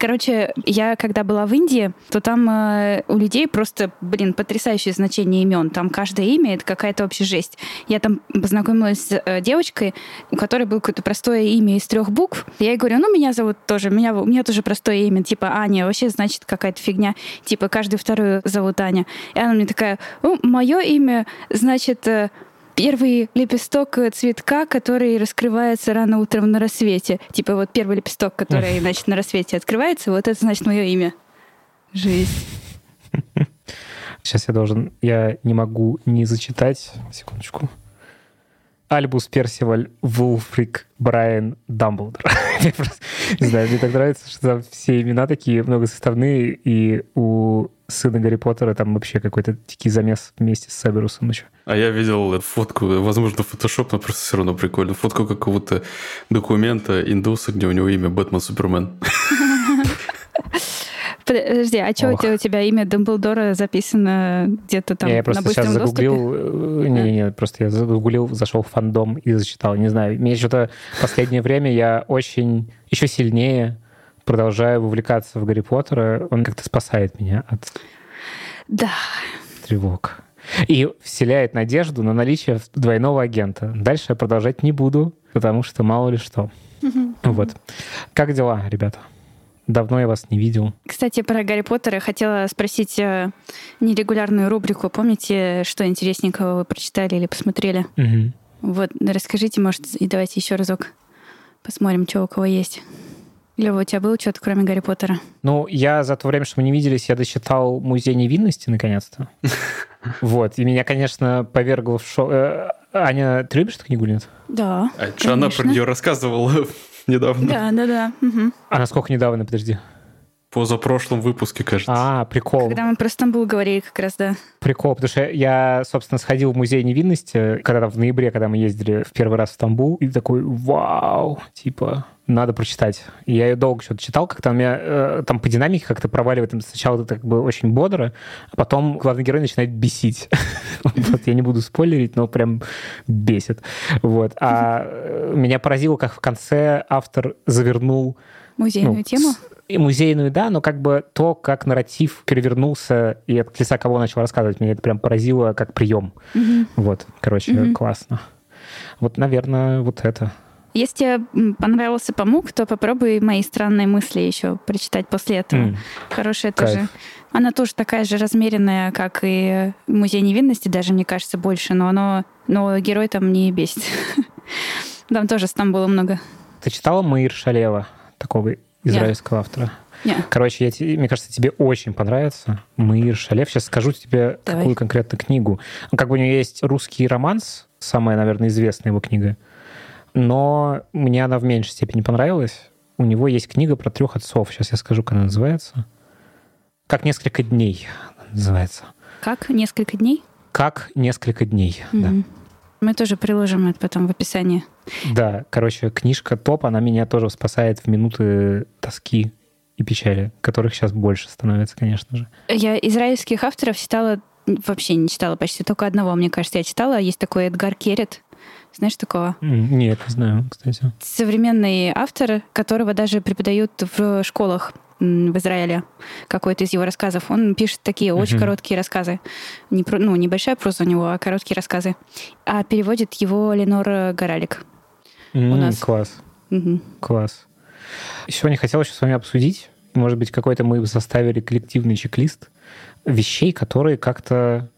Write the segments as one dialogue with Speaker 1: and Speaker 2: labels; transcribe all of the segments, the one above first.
Speaker 1: Короче, я когда была в Индии, то там э, у людей просто, блин, потрясающее значение имен. Там каждое имя — это какая-то вообще жесть. Я там познакомилась с э, девочкой, у которой было какое-то простое имя из трех букв. Я ей говорю, ну, меня зовут тоже, меня, у меня тоже простое имя, типа Аня. Вообще, значит, какая-то фигня. Типа, каждый вторую зовут Аня. И она мне такая, ну, мое имя, значит, э, первый лепесток цветка, который раскрывается рано утром на рассвете. Типа вот первый лепесток, который, значит, на рассвете открывается, вот это, значит, мое имя. Жизнь.
Speaker 2: Сейчас я должен... Я не могу не зачитать. Секундочку. Альбус Персиваль Вулфрик Брайан Дамблдор. не знаю, мне так нравится, что там все имена такие многосоставные, и у сына Гарри Поттера там вообще какой-то дикий замес вместе с Саберусом еще.
Speaker 3: А я видел фотку, возможно, фотошоп, но просто все равно прикольно. Фотку какого-то документа индуса, где у него имя Бэтмен Супермен.
Speaker 1: Подожди, а что у тебя имя Дамблдора записано где-то там
Speaker 2: я просто сейчас загуглил, не-не-не, э, просто я загуглил, зашел в фандом и зачитал, не знаю. Мне что-то последнее время я очень еще сильнее продолжаю вовлекаться в Гарри Поттера. Он как-то спасает меня от
Speaker 1: да.
Speaker 2: тревог. И вселяет надежду на наличие двойного агента. Dальше я продолжать не буду, потому что мало ли что. Вот. Как дела, ребята? Давно я вас не видел.
Speaker 1: Кстати, про Гарри Поттера хотела спросить э, нерегулярную рубрику. Помните, что интересненького вы прочитали или посмотрели?
Speaker 2: Угу.
Speaker 1: Вот, расскажите, может, и давайте еще разок посмотрим, что у кого есть. Лева, у тебя было что-то, кроме Гарри Поттера?
Speaker 2: Ну, я за то время, что мы не виделись, я дочитал «Музей невинности» наконец-то. Вот. И меня, конечно, повергло в шок. Э, Аня, ты любишь эту книгу или нет?
Speaker 1: Да,
Speaker 3: А что она про нее рассказывала недавно?
Speaker 1: Да, да, да.
Speaker 2: А насколько недавно, подожди?
Speaker 3: Позапрошлом выпуске, кажется.
Speaker 2: А, прикол.
Speaker 1: Когда мы про Стамбул говорили как раз, да.
Speaker 2: Прикол, потому что я, собственно, сходил в музей невинности, когда там в ноябре, когда мы ездили в первый раз в Стамбул, и такой, вау, типа, надо прочитать. И я ее долго что-то читал, как-то у меня э, там по динамике как-то проваливает. Сначала это как бы очень бодро, а потом главный герой начинает бесить. Вот, я не буду спойлерить, но прям бесит. Вот. А э, меня поразило, как в конце автор завернул
Speaker 1: Музейную
Speaker 2: ну,
Speaker 1: тему?
Speaker 2: И музейную, да, но как бы то, как нарратив перевернулся и от лица кого начал рассказывать, меня это прям поразило как прием.
Speaker 1: Мгм.
Speaker 2: Вот, короче,
Speaker 1: Мгм.
Speaker 2: классно. Вот, наверное, вот это.
Speaker 1: Если тебе понравился Памук, то попробуй «Мои странные мысли» еще прочитать после этого.
Speaker 2: М,
Speaker 1: Хорошая
Speaker 2: Кайф.
Speaker 1: тоже. Она тоже такая же размеренная, как и «Музей невинности», даже, мне кажется, больше, но оно, но герой там не бесит. Там тоже Стамбула много.
Speaker 2: Ты читала Маир Шалева, такого израильского автора?
Speaker 1: Не.
Speaker 2: Короче, я, те- мне кажется, тебе очень понравится Маир Шалев. Сейчас скажу тебе,
Speaker 1: Давай.
Speaker 2: какую конкретно книгу. Ну, Как бы у него есть русский романс, самая, наверное, известная его книга, но мне она в меньшей степени понравилась. У него есть книга про трех отцов. Сейчас я скажу, как она называется. «Как несколько дней» называется.
Speaker 1: Как? Несколько дней?
Speaker 2: «Как несколько дней», да.
Speaker 1: Мы тоже приложим это потом в описании.
Speaker 2: Да, короче, книжка топ, она меня тоже спасает в минуты тоски и печали, которых сейчас больше становится, конечно же.
Speaker 1: Я израильских авторов читала, вообще не читала почти, только одного, мне кажется, я читала. Есть такой Эдгар Керет. Знаешь такого?
Speaker 2: Нет, не знаю, кстати.
Speaker 1: Современный автор, которого даже преподают в школах в Израиле. Какой-то из его рассказов. Он пишет такие очень
Speaker 2: Мгм.
Speaker 1: короткие рассказы. Не, ну, небольшая проза у него, а короткие рассказы. А переводит его Ленор Горалик.
Speaker 2: М,
Speaker 1: нас.
Speaker 2: Класс,
Speaker 1: Мгм.
Speaker 2: класс. Сегодня хотел еще с вами обсудить, может быть, какой-то мы составили коллективный чек-лист вещей, которые как-то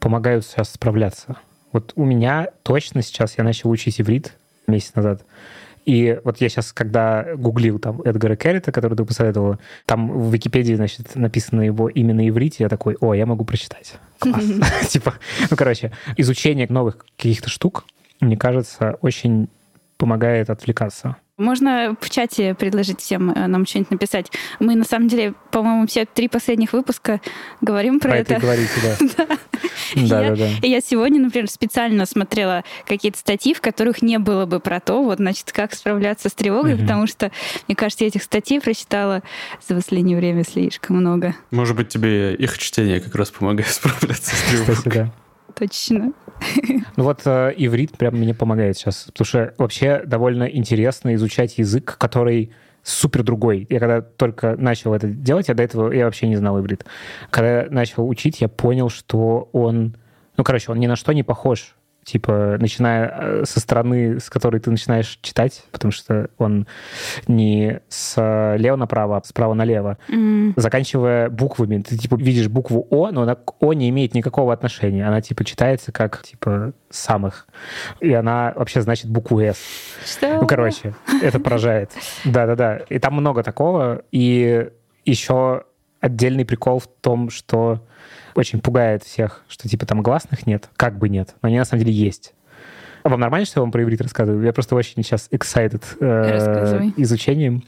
Speaker 2: помогают сейчас справляться. Вот у меня точно сейчас, я начал учить иврит месяц назад, и вот я сейчас, когда гуглил там Эдгара Керрита, который ты посоветовала, там в Википедии, значит, написано его имя на иврите, я такой, о, я могу прочитать. Класс. Типа, ну, короче, изучение новых каких-то штук, мне кажется, очень помогает отвлекаться.
Speaker 1: Можно в чате предложить всем э, нам что-нибудь написать. Мы, на самом деле, по-моему, все три последних выпуска говорим про,
Speaker 2: Про это и говорите, да. Да,
Speaker 1: Я-
Speaker 2: да, да.
Speaker 1: И я сегодня, например, специально смотрела какие-то статьи, в которых не было бы про то, вот, значит, как справляться с тревогой, потому что, мне кажется, я этих статей прочитала за последнее время слишком много.
Speaker 3: Может быть, тебе их чтение как раз помогает справляться с тревогой.
Speaker 2: Кстати, да.
Speaker 1: Точно.
Speaker 2: Ну вот э, иврит прям мне помогает сейчас, потому что вообще довольно интересно изучать язык, который супер другой. Я когда только начал это делать, я до этого я вообще не знал иврит. Когда я начал учить, я понял, что он... Ну, короче, он ни на что не похож типа, начиная э, со стороны, с которой ты начинаешь читать, потому что он не слева направо, а справа налево, mm. заканчивая буквами. Ты, типа, видишь букву О, но она к О не имеет никакого отношения. Она, типа, читается как, типа, самых. И она вообще значит букву С.
Speaker 1: Что?
Speaker 2: Ну, короче, это поражает. Да-да-да. И там много такого. И еще отдельный прикол в том, что очень пугает всех, что типа там гласных нет, как бы нет, но они на самом деле есть. А вам нормально, что я вам про иврит рассказываю? Я просто очень сейчас excited э, изучением.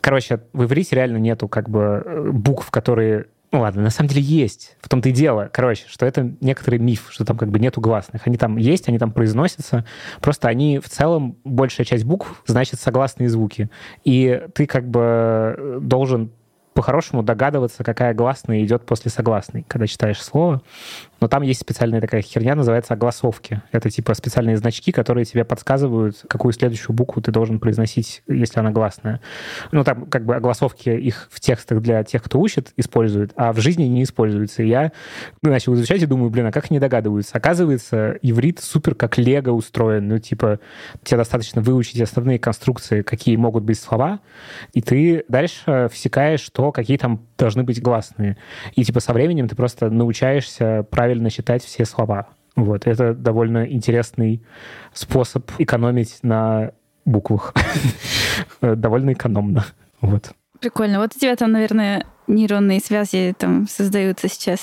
Speaker 2: Короче, в иврите реально нету как бы э, букв, которые ну ладно, на самом деле есть. В том-то и дело, короче, что это некоторый миф, что там как бы нету гласных. Они там есть, они там произносятся. Просто они в целом, большая часть букв значит согласные звуки. И ты как бы должен по-хорошему догадываться, какая гласная идет после согласной, когда читаешь слово. Но там есть специальная такая херня, называется огласовки. Это типа специальные значки, которые тебе подсказывают, какую следующую букву ты должен произносить, если она гласная. Ну, там как бы огласовки их в текстах для тех, кто учит, используют, а в жизни не используются. И я начал изучать и думаю, блин, а как они догадываются? Оказывается, иврит супер как лего устроен. Ну, типа, тебе достаточно выучить основные конструкции, какие могут быть слова, и ты дальше всекаешь, что какие там должны быть гласные. И типа со временем ты просто научаешься правильно читать все слова. Вот, это довольно интересный способ экономить на буквах. Довольно экономно. Вот.
Speaker 1: Прикольно. Вот у тебя там, наверное, нейронные связи там создаются сейчас.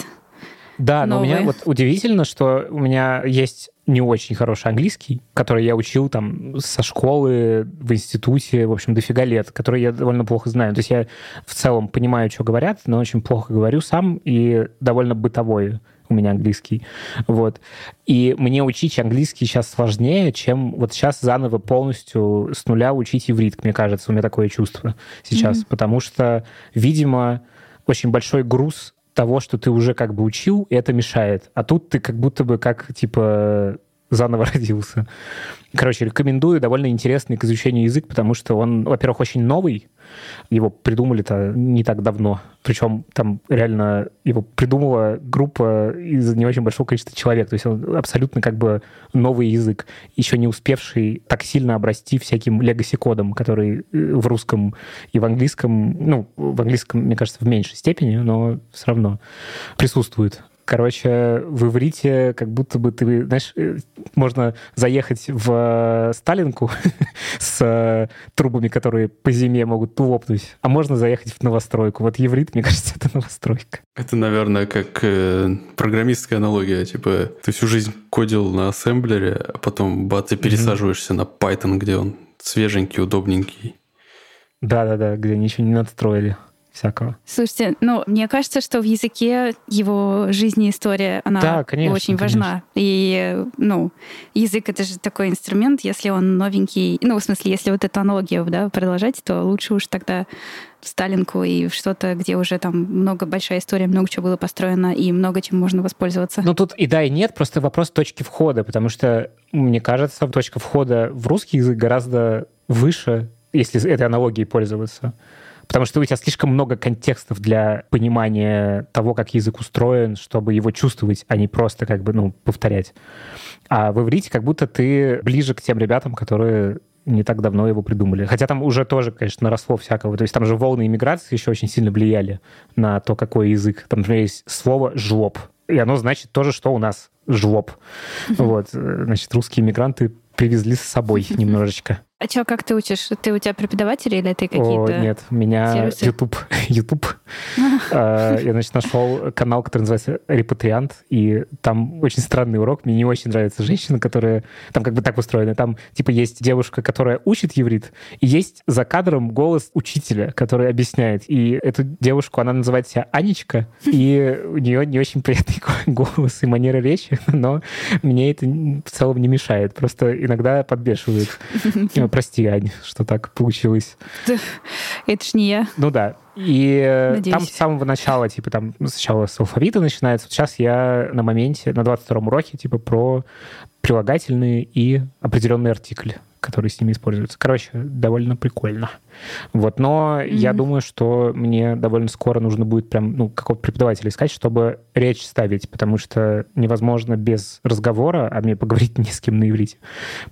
Speaker 2: Да, но у меня вот удивительно, что у меня есть не очень хороший английский, который я учил там со школы, в институте, в общем, дофига лет, который я довольно плохо знаю. То есть я в целом понимаю, что говорят, но очень плохо говорю сам и довольно бытовой у меня английский. Вот. И мне учить английский сейчас сложнее, чем вот сейчас заново полностью с нуля учить иврит, мне кажется. У меня такое чувство сейчас. Mm-hmm. Потому что, видимо, очень большой груз того, что ты уже как бы учил, и это мешает. А тут ты как будто бы как, типа, заново родился. Короче, рекомендую. Довольно интересный к изучению язык, потому что он, во-первых, очень новый. Его придумали-то не так давно. Причем там реально его придумала группа из не очень большого количества человек. То есть он абсолютно как бы новый язык, еще не успевший так сильно обрасти всяким легаси-кодом, который э, в русском и в английском, ну, в английском, мне кажется, в меньшей степени, но все равно присутствует. Короче, в иврите как будто бы ты, знаешь, э, можно заехать в э, Сталинку с э, трубами, которые по зиме могут лопнуть, а можно заехать в новостройку. Вот иврит, мне кажется, это новостройка.
Speaker 3: Это, наверное, как э, программистская аналогия. Типа, ты всю жизнь кодил на ассемблере, а потом, ба, ты пересаживаешься mm-hmm. на Python, где он свеженький, удобненький.
Speaker 2: Да-да-да, где ничего не надстроили всякого.
Speaker 1: Слушайте, ну, мне кажется, что в языке его жизни история, она да, конечно, очень конечно. важна. И, ну, язык — это же такой инструмент, если он новенький, ну, в смысле, если вот эту аналогию, да, продолжать, то лучше уж тогда в Сталинку и в что-то, где уже там много большая история, много чего было построено и много чем можно воспользоваться.
Speaker 2: Ну тут и да, и нет, просто вопрос точки входа, потому что, мне кажется, точка входа в русский язык гораздо выше, если этой аналогией пользоваться. Потому что у тебя слишком много контекстов для понимания того, как язык устроен, чтобы его чувствовать, а не просто как бы, ну, повторять. А в иврите как будто ты ближе к тем ребятам, которые не так давно его придумали. Хотя там уже тоже, конечно, наросло всякого. То есть там же волны иммиграции еще очень сильно влияли на то, какой язык. Там, например, есть слово «жлоб». И оно значит тоже, что у нас жлоб. Вот, значит, русские иммигранты привезли с собой немножечко.
Speaker 1: А что, как ты учишь? Ты у тебя преподаватель или ты какие-то
Speaker 2: О, нет, у меня сервисы? YouTube. YouTube. А, я, значит, нашел канал, который называется «Репатриант», и там очень странный урок. Мне не очень нравится женщина, которая... Там как бы так устроена. Там, типа, есть девушка, которая учит еврит, и есть за кадром голос учителя, который объясняет. И эту девушку, она называет себя Анечка, и у нее не очень приятный голос и манера речи, но мне это в целом не мешает. Просто иногда подбешивает. Прости, Ань, что так получилось.
Speaker 1: Это ж не я.
Speaker 2: Ну да. И э, Надеюсь. там с самого начала, типа, там сначала с алфавита начинается. Вот сейчас я на моменте, на 22-м уроке, типа, про прилагательные и определенные артикли которые с ними используются. Короче, довольно прикольно. Вот, но mm-hmm. я думаю, что мне довольно скоро нужно будет прям, ну, какого-то преподавателя искать, чтобы речь ставить, потому что невозможно без разговора, а мне поговорить не с кем на иврите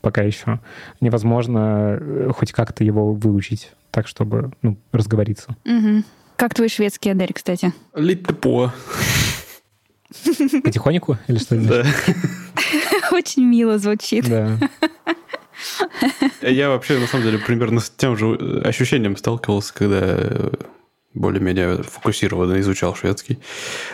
Speaker 2: пока еще, невозможно э, хоть как-то его выучить так, чтобы, ну, разговориться.
Speaker 1: Mm-hmm. Как твой шведский, Адель, кстати?
Speaker 3: Литпо.
Speaker 2: Потихоньку или что? Да.
Speaker 1: Очень мило звучит.
Speaker 2: Да.
Speaker 3: Я вообще, на самом деле, примерно с тем же ощущением сталкивался, когда э, более-менее фокусированно изучал шведский.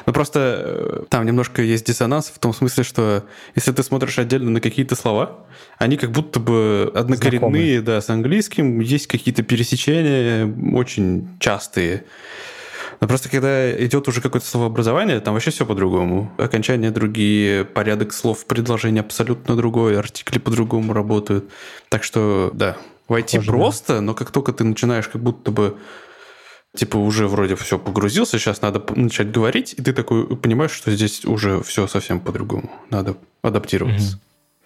Speaker 3: Но просто э, там немножко есть диссонанс в том смысле, что если ты смотришь отдельно на какие-то слова, они как будто бы однокоренные, Знакомые. да, с английским, есть какие-то пересечения очень частые. Но просто когда идет уже какое-то словообразование, там вообще все по-другому. Окончания другие, порядок слов в предложении абсолютно другой, артикли по-другому работают. Так что, да, войти Похоже, просто, да. но как только ты начинаешь как будто бы типа уже вроде все погрузился, сейчас надо начать говорить, и ты такой понимаешь, что здесь уже все совсем по-другому. Надо адаптироваться.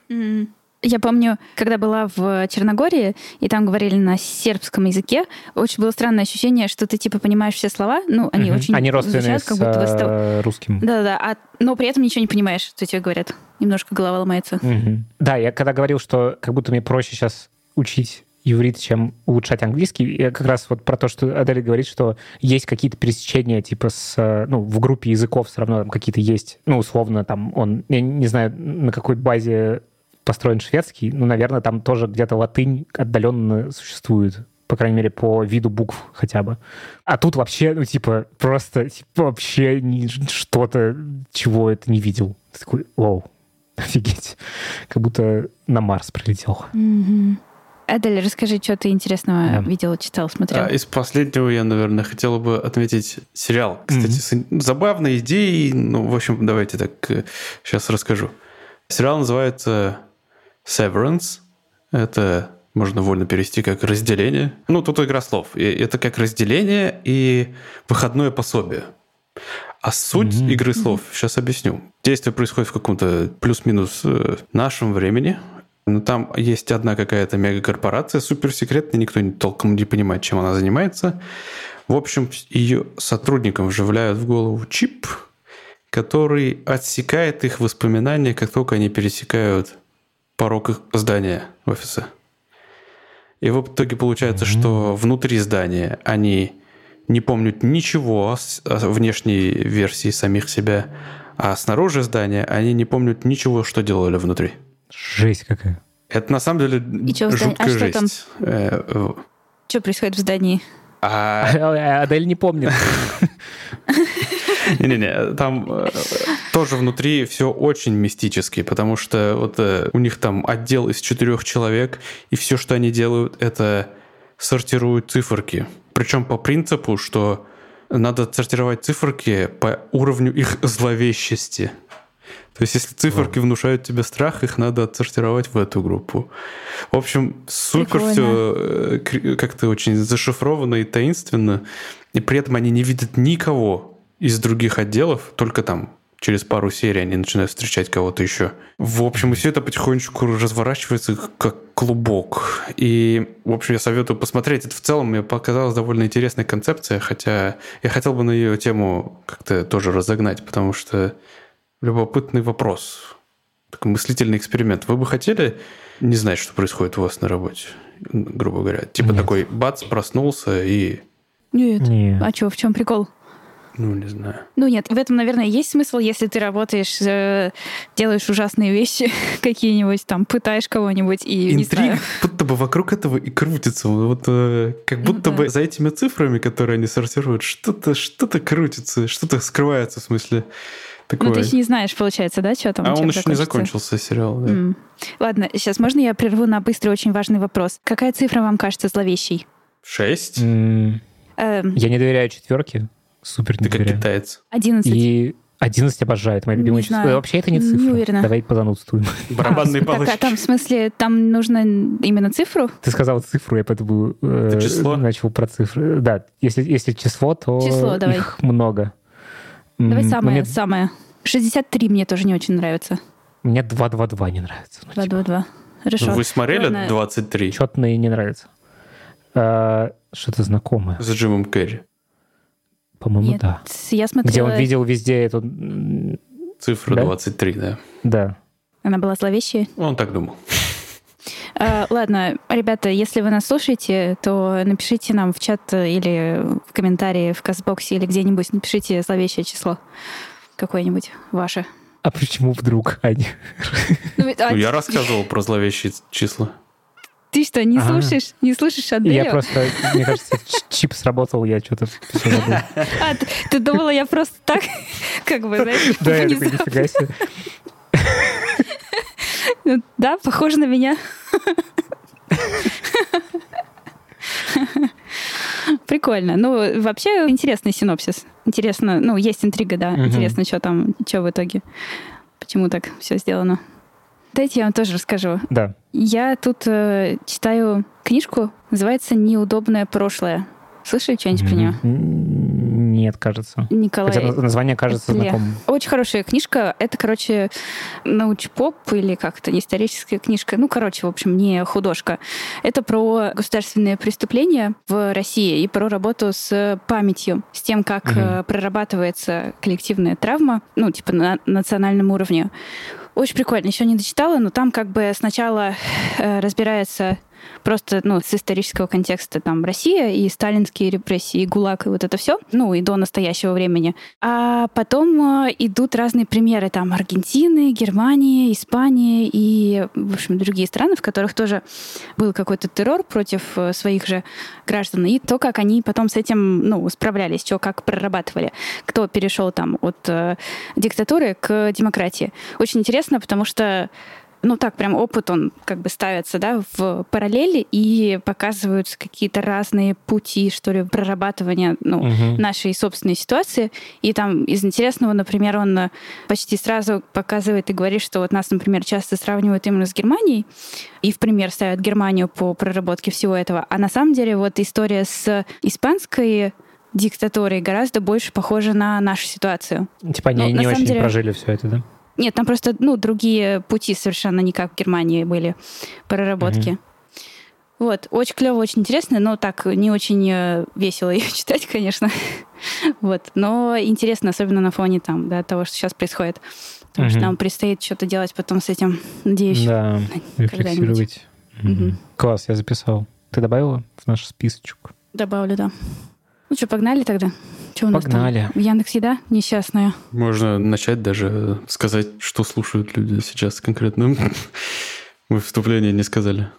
Speaker 1: Mm-hmm. Я помню, когда была в Черногории, и там говорили на сербском языке, очень было странное ощущение, что ты типа понимаешь все слова, ну, они угу. очень
Speaker 2: Они родственные звучат, как будто с э, русским.
Speaker 1: Да-да, а, но при этом ничего не понимаешь, что тебе говорят. Немножко голова ломается.
Speaker 2: Угу. Да, я когда говорил, что как будто мне проще сейчас учить иврит, чем улучшать английский. Я как раз вот про то, что Адель говорит, что есть какие-то пересечения, типа, с, ну, в группе языков все равно там какие-то есть, ну, условно, там, он, я не знаю, на какой базе построен шведский, ну, наверное, там тоже где-то латынь отдаленно существует по крайней мере, по виду букв хотя бы. А тут вообще, ну, типа, просто типа, вообще что-то, чего это не видел. Ты такой, вау, офигеть. Как будто на Марс прилетел.
Speaker 1: Mm-hmm. Эдель, расскажи, что ты интересного да. видел, читал, смотрел. А,
Speaker 3: из последнего я, наверное, хотела бы отметить сериал. Кстати, mm-hmm. с забавной идеей. Ну, в общем, давайте так сейчас э, расскажу. Сериал называется Severance. Это можно вольно перевести как разделение. Ну, тут игра слов. И это как разделение и выходное пособие. А суть mm-hmm. игры слов, сейчас объясню. Действие происходит в каком-то плюс-минус э, нашем времени. Но там есть одна какая-то мегакорпорация, суперсекретная, никто толком не понимает, чем она занимается. В общем, ее сотрудникам вживляют в голову чип, который отсекает их воспоминания, как только они пересекают порог здания офиса. И в итоге получается, mm-hmm. что внутри здания они не помнят ничего о внешней версии самих себя, а снаружи здания они не помнят ничего, что делали внутри.
Speaker 2: Жесть какая.
Speaker 3: Это на самом деле И что, жуткая а жесть. Что, там?
Speaker 1: Э, что происходит в здании?
Speaker 2: А... а Адель не помнит.
Speaker 3: Не-не-не, там э, тоже внутри все очень мистически, потому что вот э, у них там отдел из четырех человек, и все, что они делают, это сортируют циферки. Причем по принципу, что надо сортировать циферки по уровню их зловещести. То есть, если циферки внушают тебе страх, их надо отсортировать в эту группу. В общем, супер Прикольно. все э, как-то очень зашифровано и таинственно. И при этом они не видят никого, из других отделов, только там через пару серий они начинают встречать кого-то еще. В общем, и все это потихонечку разворачивается как клубок. И, в общем, я советую посмотреть. Это в целом мне показалась довольно интересная концепция, хотя я хотел бы на ее тему как-то тоже разогнать, потому что любопытный вопрос. Такой мыслительный эксперимент. Вы бы хотели не знать, что происходит у вас на работе, грубо говоря? Типа Нет. такой бац, проснулся и...
Speaker 1: Нет. Нет. А что, в чем прикол?
Speaker 3: Ну, не знаю.
Speaker 1: Ну, нет, в этом, наверное, есть смысл, если ты работаешь, э, делаешь ужасные вещи какие-нибудь, там, пытаешь кого-нибудь и
Speaker 3: Интрига будто бы вокруг этого и крутится. Вот э, как ну будто ну, бы да. за этими цифрами, которые они сортируют, что-то что крутится, что-то скрывается, в смысле. Такое.
Speaker 1: Ну, ты еще не знаешь, получается, да, что там?
Speaker 3: А он еще закончится? не закончился, сериал, да. Mm.
Speaker 1: Ладно, сейчас можно я прерву на быстрый, очень важный вопрос. Какая цифра вам кажется зловещей?
Speaker 3: Шесть?
Speaker 2: Mm. Эм... Я не доверяю четверке. Супер
Speaker 3: Ты как китаец.
Speaker 1: 11.
Speaker 2: И 11 обожает, моя любимая число. Вообще это не цифра. Не уверена. Давай позанудствуем.
Speaker 3: Барабанные а, палочки. Так,
Speaker 1: а там, в смысле, там нужно именно цифру?
Speaker 2: Ты сказал цифру, я поэтому э, число? начал про цифры. Да, если, если число, то число, давай. их много.
Speaker 1: Давай самое, мне... самое. 63 мне тоже не очень нравится.
Speaker 2: Мне 2-2-2 не нравится. Ну, типа,
Speaker 1: 2-2-2. Хорошо.
Speaker 3: Вы смотрели
Speaker 1: Ладно.
Speaker 3: 23
Speaker 2: Четные не нравится. А, Что-то знакомое.
Speaker 3: с Джимом Керри?
Speaker 2: По-моему,
Speaker 1: Нет,
Speaker 2: да.
Speaker 1: я смотрела...
Speaker 2: Где он видел везде эту... м,
Speaker 3: Цифра
Speaker 2: Да?
Speaker 3: 23, да.
Speaker 2: Да.
Speaker 1: Она была зловещая.
Speaker 3: Он так думал.
Speaker 1: А, ладно, ребята, если вы нас слушаете, то напишите нам в чат или в комментарии в Казбоксе или где-нибудь напишите зловещее число какое-нибудь ваше.
Speaker 2: А почему вдруг, Аня?
Speaker 1: Ну, а
Speaker 3: Ну, я рассказывал про зловещие числа.
Speaker 1: Ты что, не
Speaker 2: А.
Speaker 1: слушаешь? Не слушаешь Аделю?
Speaker 2: Я просто, мне кажется, чип сработал, я что-то забыл.
Speaker 1: А, ты, ты думала, я просто так, как бы, знаешь,
Speaker 2: Да, я такой,
Speaker 1: внезапно.
Speaker 2: нифига себе.
Speaker 1: Ну, Да, похоже на меня. Прикольно. Ну, вообще интересный синопсис. Интересно, ну, есть интрига, да. Интересно, что там, что в итоге. Почему так все сделано. Дайте я вам тоже расскажу.
Speaker 2: Да.
Speaker 1: Я тут э, читаю книжку, называется «Неудобное прошлое». Слышали что-нибудь про нее?
Speaker 2: М, Нет, кажется.
Speaker 1: Николай.
Speaker 2: Хотя наз- название кажется
Speaker 1: Ле.
Speaker 2: знакомым.
Speaker 1: Очень хорошая книжка. Это, короче, научпоп или как-то не историческая книжка. Ну, короче, в общем, не художка. Это про государственные преступления в России и про работу с памятью, с тем, как э, прорабатывается коллективная травма, ну, типа на национальном уровне. Очень прикольно. Еще не дочитала, но там как бы сначала э, разбирается просто ну, с исторического контекста там Россия и сталинские репрессии, и ГУЛАГ, и вот это все, ну и до настоящего времени. А потом э, идут разные примеры там Аргентины, Германии, Испании и, в общем, другие страны, в которых тоже был какой-то террор против э, своих же граждан, и то, как они потом с этим, ну, справлялись, что как прорабатывали, кто перешел там от э, диктатуры к демократии. Очень интересно, потому что ну так прям опыт, он как бы ставится, да, в параллели и показываются какие-то разные пути, что ли, прорабатывания, ну,
Speaker 2: Мгм.
Speaker 1: нашей собственной ситуации. И там из интересного, например, он э, почти сразу показывает и говорит, что вот нас, например, часто сравнивают именно с Германией, и в пример ставят Германию по проработке всего этого. А на самом деле вот история с испанской диктатурой гораздо больше похожа на нашу ситуацию.
Speaker 2: Типа они
Speaker 1: Ну,
Speaker 2: не очень
Speaker 1: деле-
Speaker 2: прожили все это, да?
Speaker 1: Нет, там просто, ну, другие пути совершенно не как в Германии были проработки.
Speaker 2: Мгм.
Speaker 1: Вот, очень клево, очень интересно, но так не очень э, весело ее читать, конечно. вот, но интересно, особенно на фоне там, да, того, что сейчас происходит. Потому что нам предстоит что-то делать потом с этим, надеюсь.
Speaker 2: Да, рефлексировать. Класс, я записал. Ты добавила в наш списочек?
Speaker 1: Добавлю, да. Ну что, погнали тогда? Что у нас
Speaker 2: Погнали.
Speaker 1: там? Яндекс Еда несчастная.
Speaker 3: Можно начать даже сказать, что слушают люди сейчас конкретно. Мы вступление не сказали.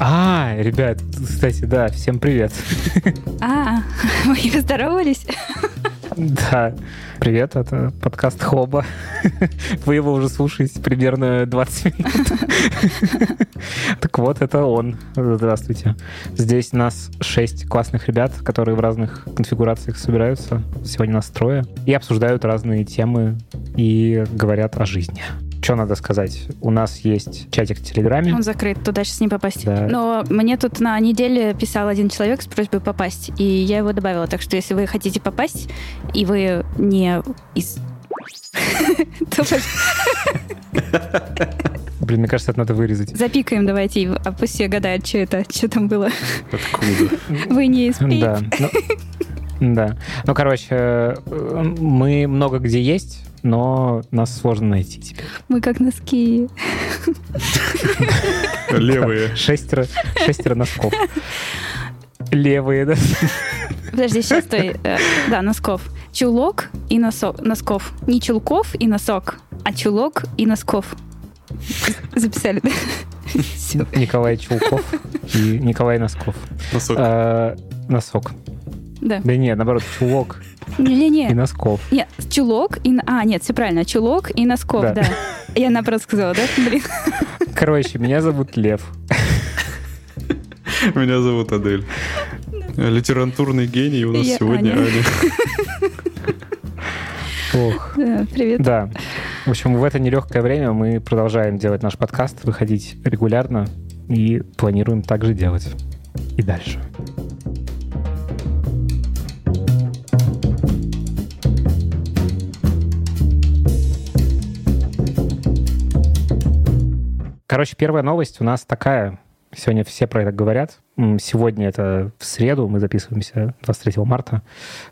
Speaker 2: А, ребят, кстати, да, всем привет.
Speaker 1: А, мы поздоровались?
Speaker 2: Да, привет, это подкаст Хоба. Вы его уже слушаете примерно 20 минут. Так вот, это он. Здравствуйте. Здесь нас шесть классных ребят, которые в разных конфигурациях собираются. Сегодня нас трое. И обсуждают разные темы и говорят о жизни. Что надо сказать? У нас есть чатик в Телеграме.
Speaker 1: Он закрыт, туда сейчас не попасть.
Speaker 2: Да.
Speaker 1: Но мне тут на неделе писал один человек с просьбой попасть, и я его добавила. Так что если вы хотите попасть, и вы не из...
Speaker 2: Блин, мне кажется, это надо вырезать.
Speaker 1: запикаем давайте, а пусть все гадают, что это, что там было.
Speaker 3: Откуда?
Speaker 1: Вы не из.
Speaker 2: Да. Ну, да. Ну, короче, э, мы много где есть, но нас сложно найти теперь.
Speaker 1: Мы как носки.
Speaker 3: Левые.
Speaker 2: Шестеро, шестеро носков. Левые, да?
Speaker 1: Подожди, сейчас стой. Э, Да, носков. Чулок и носок. Носков. Не чулков и носок, а чулок и носков. Записали, да?
Speaker 2: Николай Чулков и Николай Носков.
Speaker 3: Носок.
Speaker 2: А, Носок.
Speaker 1: Да.
Speaker 2: Да нет, наоборот, чулок и
Speaker 1: Не-не-не.
Speaker 2: носков.
Speaker 1: Нет, чулок и... н- А, нет, все правильно. Чулок и носков,
Speaker 2: Да.
Speaker 1: да. Я наоборот сказала, да? Блин.
Speaker 2: Короче, меня зовут Лев.
Speaker 3: Меня зовут Адель. Литературный гений у нас
Speaker 1: Я
Speaker 3: сегодня
Speaker 1: Аня.
Speaker 2: Ох.
Speaker 1: Привет.
Speaker 2: Да. В общем, в это нелегкое время мы продолжаем делать наш подкаст, выходить регулярно и планируем также делать и дальше. Короче, первая новость у нас такая. Сегодня все про это говорят. Сегодня это в среду, мы записываемся 23 марта.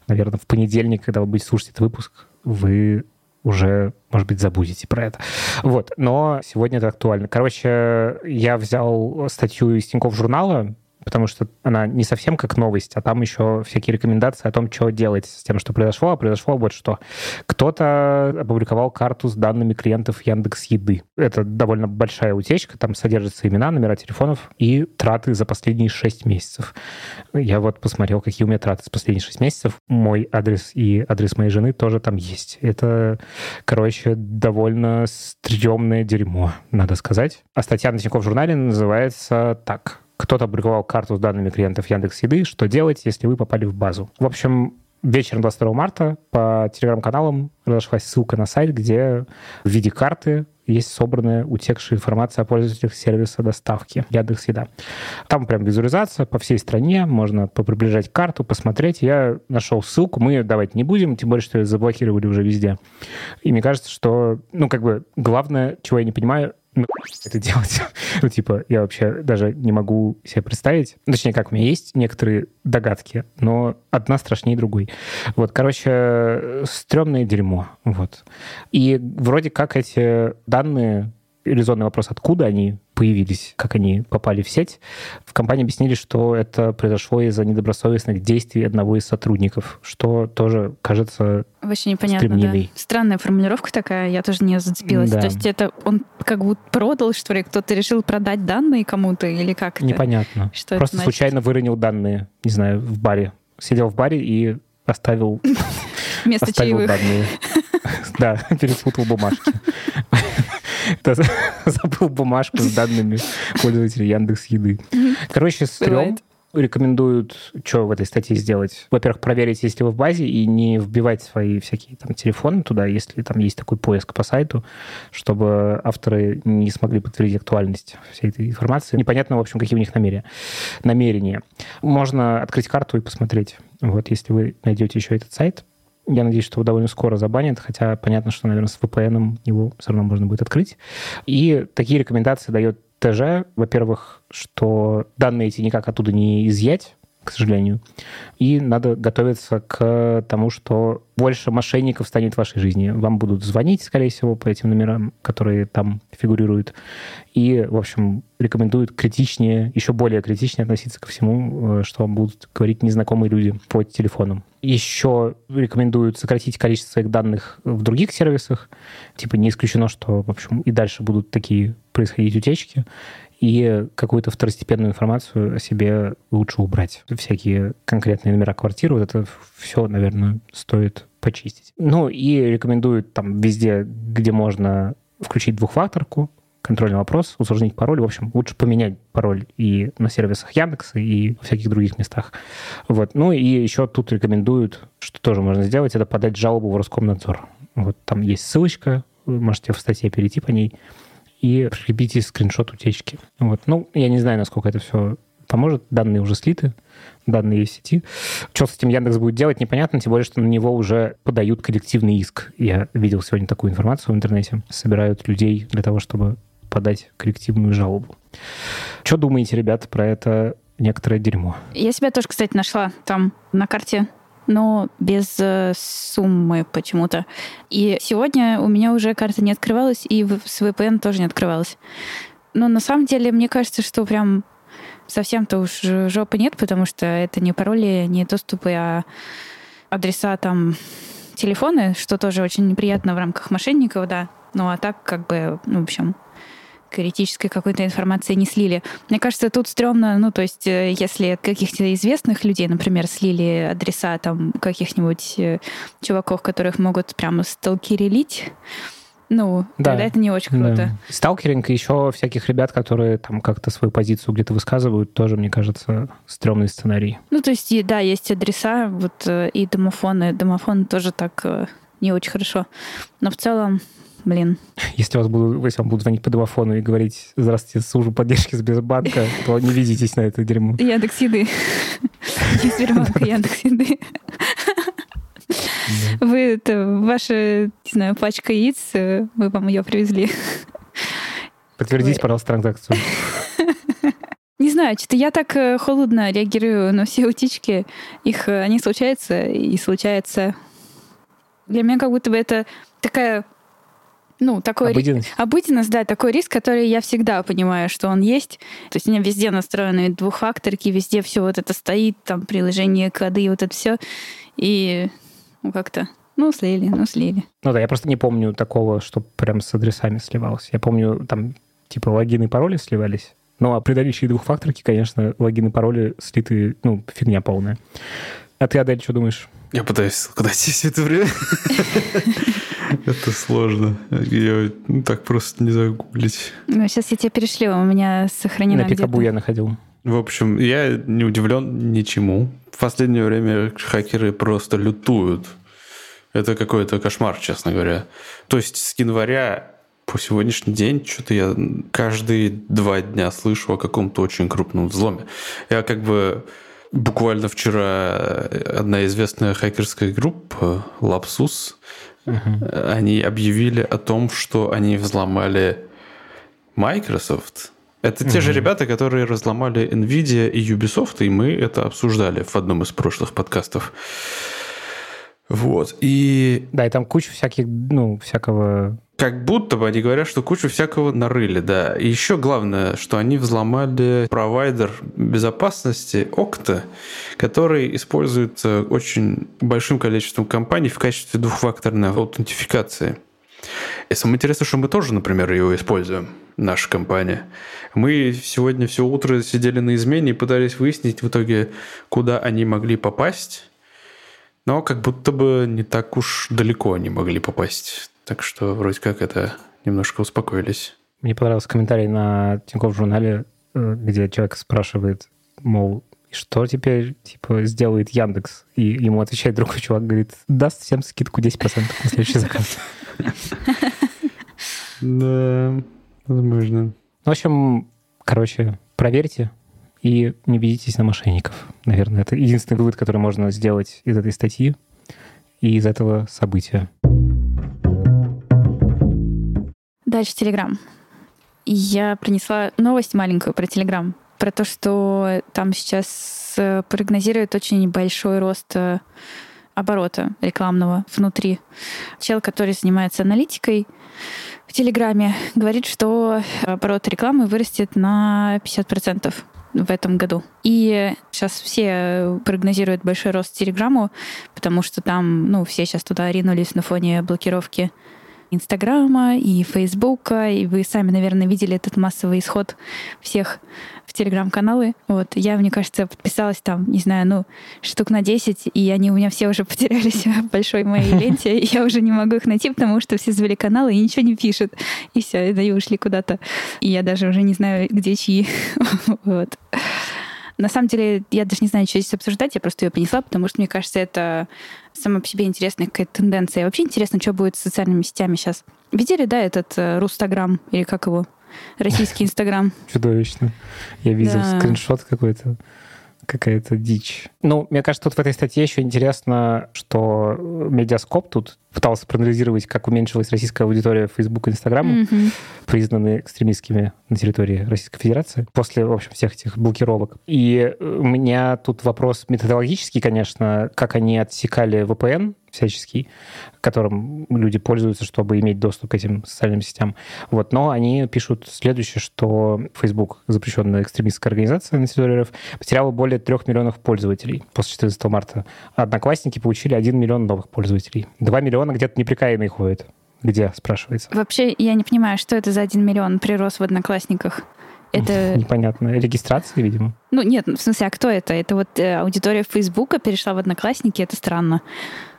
Speaker 2: Наверное, в понедельник, когда вы будете слушать этот выпуск, вы уже, может быть, забудете про это. Вот, но сегодня это актуально. Короче, я взял статью из Тинькофф журнала, потому что она не совсем как новость, а там еще всякие рекомендации о том, что делать с тем, что произошло. А произошло вот что. Кто-то опубликовал карту с данными клиентов Яндекс Еды. Это довольно большая утечка, там содержатся имена, номера телефонов и траты за последние 6 месяцев. Я вот посмотрел, какие у меня траты за последние 6 месяцев. Мой адрес и адрес моей жены тоже там есть. Это, короче, довольно стрёмное дерьмо, надо сказать. А статья на Тинькофф журнале называется так кто-то опубликовал карту с данными клиентов Яндекс Еды, что делать, если вы попали в базу. В общем, вечером 22 марта по телеграм-каналам разошлась ссылка на сайт, где в виде карты есть собранная утекшая информация о пользователях сервиса доставки Яндекс Еда. Там прям визуализация по всей стране, можно поприближать карту, посмотреть. Я нашел ссылку, мы ее давать не будем, тем более, что ее заблокировали уже везде. И мне кажется, что, ну, как бы, главное, чего я не понимаю, ну, это делать. ну, типа, я вообще даже не могу себе представить. Точнее, как у меня есть некоторые догадки, но одна страшнее другой. Вот, короче, стрёмное дерьмо. Вот. И вроде как эти данные резонный вопрос, откуда они появились, как они попали в сеть. В компании объяснили, что это произошло из-за недобросовестных действий одного из сотрудников, что тоже кажется
Speaker 1: Вообще непонятно, да. Странная формулировка такая, я тоже не зацепилась. Да. То есть это он как будто продал, что ли, кто-то решил продать данные кому-то или как это?
Speaker 2: Непонятно. Что Просто это случайно выронил данные, не знаю, в баре. Сидел в баре и оставил...
Speaker 1: Вместо чаевых.
Speaker 2: Да, перепутал бумажки. Забыл бумажку с данными пользователей Яндекс Еды. Короче, стрём рекомендуют, что в этой статье сделать. Во-первых, проверить, есть ли вы в базе, и не вбивать свои всякие там телефоны туда, если там есть такой поиск по сайту, чтобы авторы не смогли подтвердить актуальность всей этой информации. Непонятно, в общем, какие у них намерения. намерения. Можно открыть карту и посмотреть. Вот, если вы найдете еще этот сайт, я надеюсь, что его довольно скоро забанят, хотя понятно, что, наверное, с VPN его все равно можно будет открыть. И такие рекомендации дает ТЖ. Во-первых, что данные эти никак оттуда не изъять, к сожалению. И надо готовиться к тому, что больше мошенников станет в вашей жизни. Вам будут звонить, скорее всего, по этим номерам, которые там фигурируют. И, в общем, рекомендуют критичнее, еще более критичнее относиться ко всему, э, что вам будут говорить незнакомые люди по телефону. Еще рекомендуют сократить количество своих данных в других сервисах. Типа не исключено, что, в общем, и дальше будут такие происходить утечки и какую-то второстепенную информацию о себе лучше убрать. Всякие конкретные номера квартиры, вот это все, наверное, стоит почистить. Ну и рекомендуют там везде, где можно включить двухфакторку, контрольный вопрос, усложнить пароль. В общем, лучше поменять пароль и на сервисах Яндекса, и в всяких других местах. Вот. Ну и еще тут рекомендуют, что тоже можно сделать, это подать жалобу в Роскомнадзор. Вот там есть ссылочка, можете в статье перейти по ней и прикрепите скриншот утечки. Вот. Ну, я не знаю, насколько это все поможет. Данные уже слиты, данные в сети. Что с этим Яндекс будет делать, непонятно, тем более, что на него уже подают коллективный иск. Я видел сегодня такую информацию в интернете. Собирают людей для того, чтобы подать коллективную жалобу. Что думаете, ребята, про это некоторое дерьмо?
Speaker 1: Я себя тоже, кстати, нашла там на карте но без э, суммы почему-то. И сегодня у меня уже карта не открывалась, и с VPN тоже не открывалась. Но на самом деле, мне кажется, что прям совсем-то уж жопы нет, потому что это не пароли, не доступы, а адреса там телефоны, что тоже очень неприятно в рамках мошенников, да. Ну а так как бы, ну, в общем, критической какой-то информации не слили. Мне кажется, тут стрёмно, ну, то есть, э, если каких-то известных людей, например, слили адреса там каких-нибудь э, чуваков, которых могут прямо сталкерилить, ну, да. тогда это не очень круто. Да.
Speaker 2: Сталкеринг и еще всяких ребят, которые там как-то свою позицию где-то высказывают, тоже, мне кажется, стрёмный сценарий.
Speaker 1: Ну, то есть, да, есть адреса, вот, э, и домофоны. Домофон тоже так не очень хорошо. Но в целом, блин.
Speaker 2: Если, вас будут, если вам будут звонить по домофону и говорить «Здравствуйте, службу поддержки Сбербанка», то не видитесь на это дерьмо.
Speaker 1: Яндекс Еды. Не Сбербанка, Яндекс Еды. Вы, это, ваша, не знаю, пачка яиц, э, мы вам ее привезли.
Speaker 2: Подтвердите, пожалуйста, транзакцию.
Speaker 1: Не знаю, что-то я так э, холодно реагирую на все утечки. Их, э, они случаются и случаются. Для меня как будто бы это такая, ну, такой ри-
Speaker 2: Обыденность.
Speaker 1: обыденность, да, такой риск, который я всегда понимаю, что он есть. То есть у меня везде настроены двухфакторки, везде все вот это стоит, там приложение, коды, вот это все. И ну, как-то, ну, слили, ну, слили.
Speaker 2: Ну да, я просто не помню такого, что прям с адресами сливалось. Я помню, там типа логины и пароли сливались. Ну, а при наличии двухфакторки, конечно, логины и пароли слиты, ну, фигня полная. А ты, Адель, что думаешь?
Speaker 3: Я пытаюсь куда все это время. Это сложно. Я ну, так просто не загуглить.
Speaker 1: Ну, сейчас я тебе перешлю, у меня сохранено
Speaker 2: На пикабу я находил.
Speaker 3: В общем, я не удивлен ничему. В последнее время хакеры просто лютуют. Это какой-то кошмар, честно говоря. То есть с января по сегодняшний день что-то я каждые два дня слышу о каком-то очень крупном взломе. Я как бы буквально вчера одна известная хакерская группа Lapsus, они объявили о том, что они взломали Microsoft. Это те же ребята, которые разломали Nvidia и Ubisoft, и мы это обсуждали в одном из прошлых подкастов. Вот. И
Speaker 2: Да, и там куча всяких, ну, всякого...
Speaker 3: как будто бы они говорят, что кучу всякого нарыли, да. И еще главное, что они взломали провайдер безопасности Okta, который используется очень большим количеством компаний в качестве двухфакторной аутентификации. И самое интересное, что мы тоже, например, ее используем, наша компания. Мы сегодня все утро сидели на измене и пытались выяснить в итоге, куда они могли попасть. Но как будто бы не так уж далеко они могли попасть. Так что вроде как это немножко успокоились.
Speaker 2: Мне понравился комментарий на Тинькофф журнале, э, где человек спрашивает, мол, «И что теперь, типа, сделает Яндекс? И ему отвечает другой чувак, говорит, даст всем скидку 10% на следующий заказ.
Speaker 3: Да, возможно.
Speaker 2: Ну, В общем, короче, проверьте и не ведитесь на мошенников. Наверное, это единственный вывод, который можно сделать из этой статьи и из этого события.
Speaker 1: Дальше Телеграм. Я принесла новость маленькую про Телеграм. Про то, что там сейчас э, прогнозируют очень большой рост э, оборота рекламного внутри. Чел, который занимается аналитикой в Телеграме, говорит, что оборот рекламы вырастет на 50% в этом году. И сейчас все прогнозируют большой рост Телеграму, потому что там, ну, все сейчас туда ринулись на фоне блокировки Инстаграма и Фейсбука, и вы сами, наверное, видели этот массовый исход всех в Телеграм-каналы. Вот, я, мне кажется, подписалась там, не знаю, ну, штук на 10, и они у меня все уже потерялись в большой моей ленте, и я уже не могу их найти, потому что все завели каналы и ничего не пишут. И все, и ушли куда-то. И я даже уже не знаю, где чьи. Вот. На самом деле, я даже не знаю, что здесь обсуждать, я просто ее принесла, потому что, мне кажется, это сама по себе интересная какая-то тенденция. Вообще интересно, что будет с социальными сетями сейчас. Видели, да, этот э, Рустаграм, или как его? Российский Инстаграм.
Speaker 2: Чудовищно. Я видел
Speaker 1: Да.
Speaker 2: скриншот какой-то. Какая-то дичь. Ну, мне кажется, тут в этой статье еще интересно, что Медиаскоп тут пытался проанализировать, как уменьшилась российская аудитория Facebook и Instagram,
Speaker 1: Мгм.
Speaker 2: признаны экстремистскими на территории Российской Федерации после, в общем, всех этих блокировок. И у меня тут вопрос методологический, конечно, как они отсекали VPN всяческий, которым люди пользуются, чтобы иметь доступ к этим социальным сетям. Вот. Но они пишут следующее, что Facebook, запрещенная экстремистская организация на территории РФ, потеряла более трех миллионов пользователей после 14 марта. Одноклассники получили 1 миллион новых пользователей. 2 миллиона где-то неприкаянные ходят. Где, спрашивается?
Speaker 1: Вообще, я не понимаю, что это за один миллион прирос в Одноклассниках. Это,
Speaker 2: Непонятно. Регистрация, видимо.
Speaker 1: ну нет, в смысле, а кто это? Это вот э, аудитория Фейсбука перешла в Одноклассники, это странно.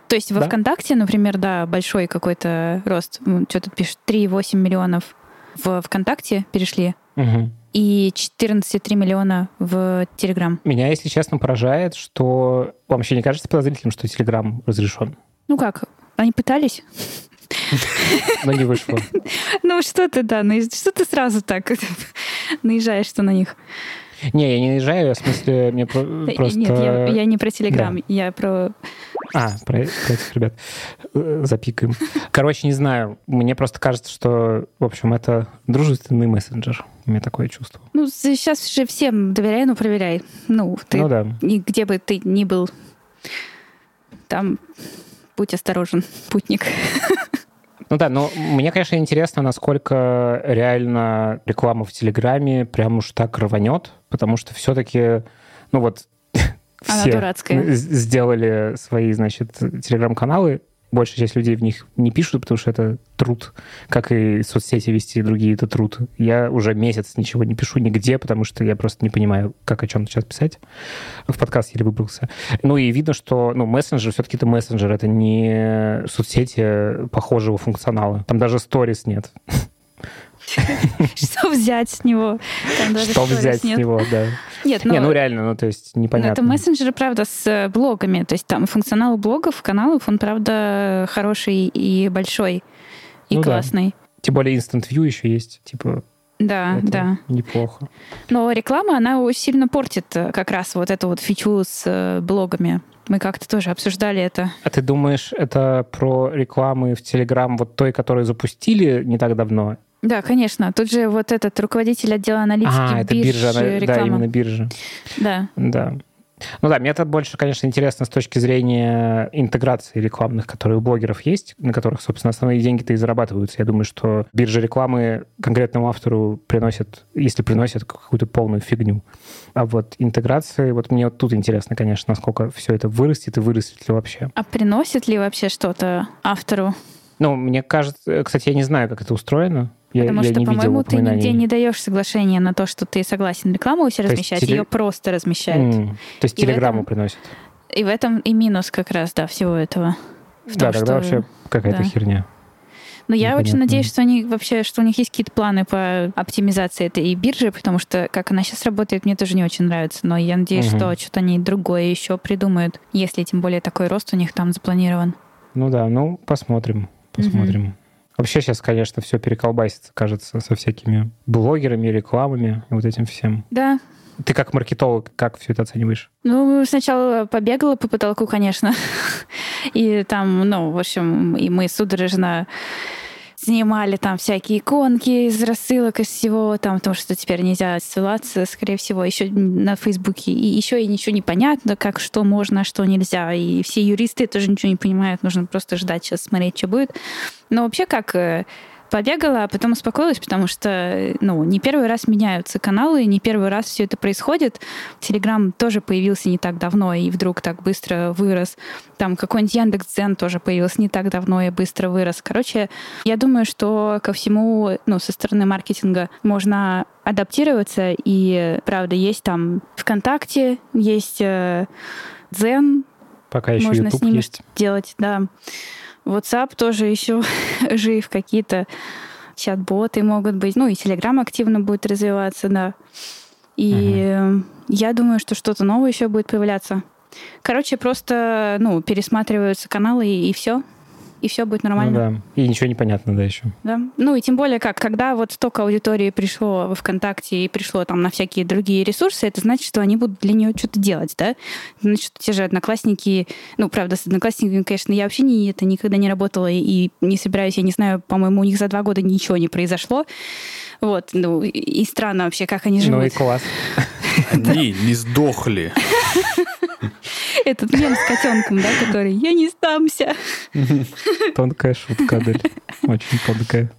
Speaker 1: То есть во
Speaker 2: Да.
Speaker 1: ВКонтакте, например, да, большой какой-то рост. Что тут пишет? 3,8 миллионов в ВКонтакте перешли
Speaker 2: Мгм.
Speaker 1: и 14,3 миллиона в Телеграм.
Speaker 2: Меня, если честно, поражает, что вам вообще не кажется подозрительным, что Телеграм разрешен,
Speaker 1: Ну как, они пытались?
Speaker 2: но не вышло.
Speaker 1: Ну что ты, да, наезж- что ты сразу так наезжаешь-то на них?
Speaker 2: Не, я не наезжаю, в смысле, мне просто...
Speaker 1: Нет, я, я не про Телеграм, да. я про...
Speaker 2: А, про, про этих ребят. Э, запикаем. Короче, не знаю. Мне просто кажется, что, в общем, это дружественный мессенджер. У меня такое чувство.
Speaker 1: Ну, сейчас же всем доверяй, но проверяй. Ну, ты, ну да. где бы ты ни был, там будь осторожен, путник.
Speaker 2: Ну да, но мне, конечно, интересно, насколько реально реклама в Телеграме прям уж так рванет, потому что все-таки, ну вот, все сделали свои, значит, телеграм-каналы, большая часть людей в них не пишут, потому что это труд, как и соцсети вести другие, это труд. Я уже месяц ничего не пишу нигде, потому что я просто не понимаю, как о чем сейчас писать. В подкаст еле выбрался. Ну и видно, что ну, мессенджер все-таки это мессенджер, это не соцсети похожего функционала. Там даже сторис нет.
Speaker 1: Что взять с него?
Speaker 2: Что взять с него, да. Нет, ну... Не, ну реально, ну то есть непонятно.
Speaker 1: Это мессенджеры, правда, с э, блогами. То есть там функционал блогов, каналов, он, правда, хороший и большой, и ну, классный. Да.
Speaker 2: Тем более Instant View еще есть, типа
Speaker 1: да, это да.
Speaker 2: Неплохо.
Speaker 1: Но реклама, она сильно портит э, как раз вот эту вот фичу с э, блогами. Мы как-то тоже обсуждали это.
Speaker 2: А ты думаешь, это про рекламы в Телеграм вот той, которую запустили не так давно?
Speaker 1: Да, конечно. Тут же вот этот руководитель отдела аналитики а, это биржа, реклама.
Speaker 2: да, именно биржа.
Speaker 1: Да.
Speaker 2: Да. Ну да, мне это больше, конечно, интересно с точки зрения интеграции рекламных, которые у блогеров есть, на которых, собственно, основные деньги-то и зарабатываются. Я думаю, что биржа рекламы конкретному автору приносят, если приносят какую-то полную фигню. А вот интеграции, вот мне вот тут интересно, конечно, насколько все это вырастет и вырастет ли вообще.
Speaker 1: А приносит ли вообще что-то автору?
Speaker 2: Ну, мне кажется, кстати, я не знаю, как это устроено. Я,
Speaker 1: Потому
Speaker 2: я
Speaker 1: что, по-моему, ты нигде не даешь соглашение на то, что ты согласен рекламу все размещать, теле... ее просто размещают. Mm.
Speaker 2: То есть и телеграмму этом... приносят.
Speaker 1: И в этом и минус как раз, да, всего этого.
Speaker 2: В да, том, тогда что... вообще какая-то да. херня.
Speaker 1: Но я очень надеюсь, что они вообще, что у них есть какие-то планы по оптимизации этой биржи, потому что как она сейчас работает, мне тоже не очень нравится. Но я надеюсь, угу. что что-то они другое еще придумают, если тем более такой рост у них там запланирован.
Speaker 2: Ну да, ну посмотрим, посмотрим. Угу. Вообще сейчас, конечно, все переколбасится, кажется, со всякими блогерами, рекламами и вот этим всем.
Speaker 1: Да.
Speaker 2: Ты как маркетолог, как все это оцениваешь?
Speaker 1: Ну, сначала побегала по потолку, конечно. И там, ну, в общем, и мы судорожно снимали там всякие иконки из рассылок, из всего, там, потому что теперь нельзя ссылаться, скорее всего, еще на Фейсбуке. И еще и ничего не понятно, как что можно, а что нельзя. И все юристы тоже ничего не понимают, нужно просто ждать сейчас, смотреть, что будет. Но вообще как э, побегала, а потом успокоилась, потому что, ну, не первый раз меняются каналы, не первый раз все это происходит. Телеграм тоже появился не так давно и вдруг так быстро вырос. Там какой-нибудь Яндекс.Дзен тоже появился не так давно и быстро вырос. Короче, я думаю, что ко всему, ну, со стороны маркетинга можно адаптироваться, и, правда, есть там ВКонтакте, есть э, Дзен,
Speaker 2: Пока еще
Speaker 1: можно
Speaker 2: YouTube
Speaker 1: с ними
Speaker 2: есть.
Speaker 1: делать, да. WhatsApp тоже еще жив, какие-то чат-боты могут быть. Ну и Telegram активно будет развиваться, да. И угу. я думаю, что что-то новое еще будет появляться. Короче, просто ну, пересматриваются каналы и, и все и все будет нормально.
Speaker 2: Ну, да. И ничего не понятно, да, еще.
Speaker 1: Да. Ну и тем более как, когда вот столько аудитории пришло в ВКонтакте и пришло там на всякие другие ресурсы, это значит, что они будут для нее что-то делать, да? Значит, те же одноклассники, ну, правда, с одноклассниками, конечно, я вообще не, это никогда не работала и не собираюсь, я не знаю, по-моему, у них за два года ничего не произошло. Вот, ну, и странно вообще, как они живут.
Speaker 2: Ну и класс.
Speaker 3: Они не сдохли.
Speaker 1: Этот мем с котенком, да, который «Я не сдамся».
Speaker 2: Тонкая шутка, Адель. Очень тонкая.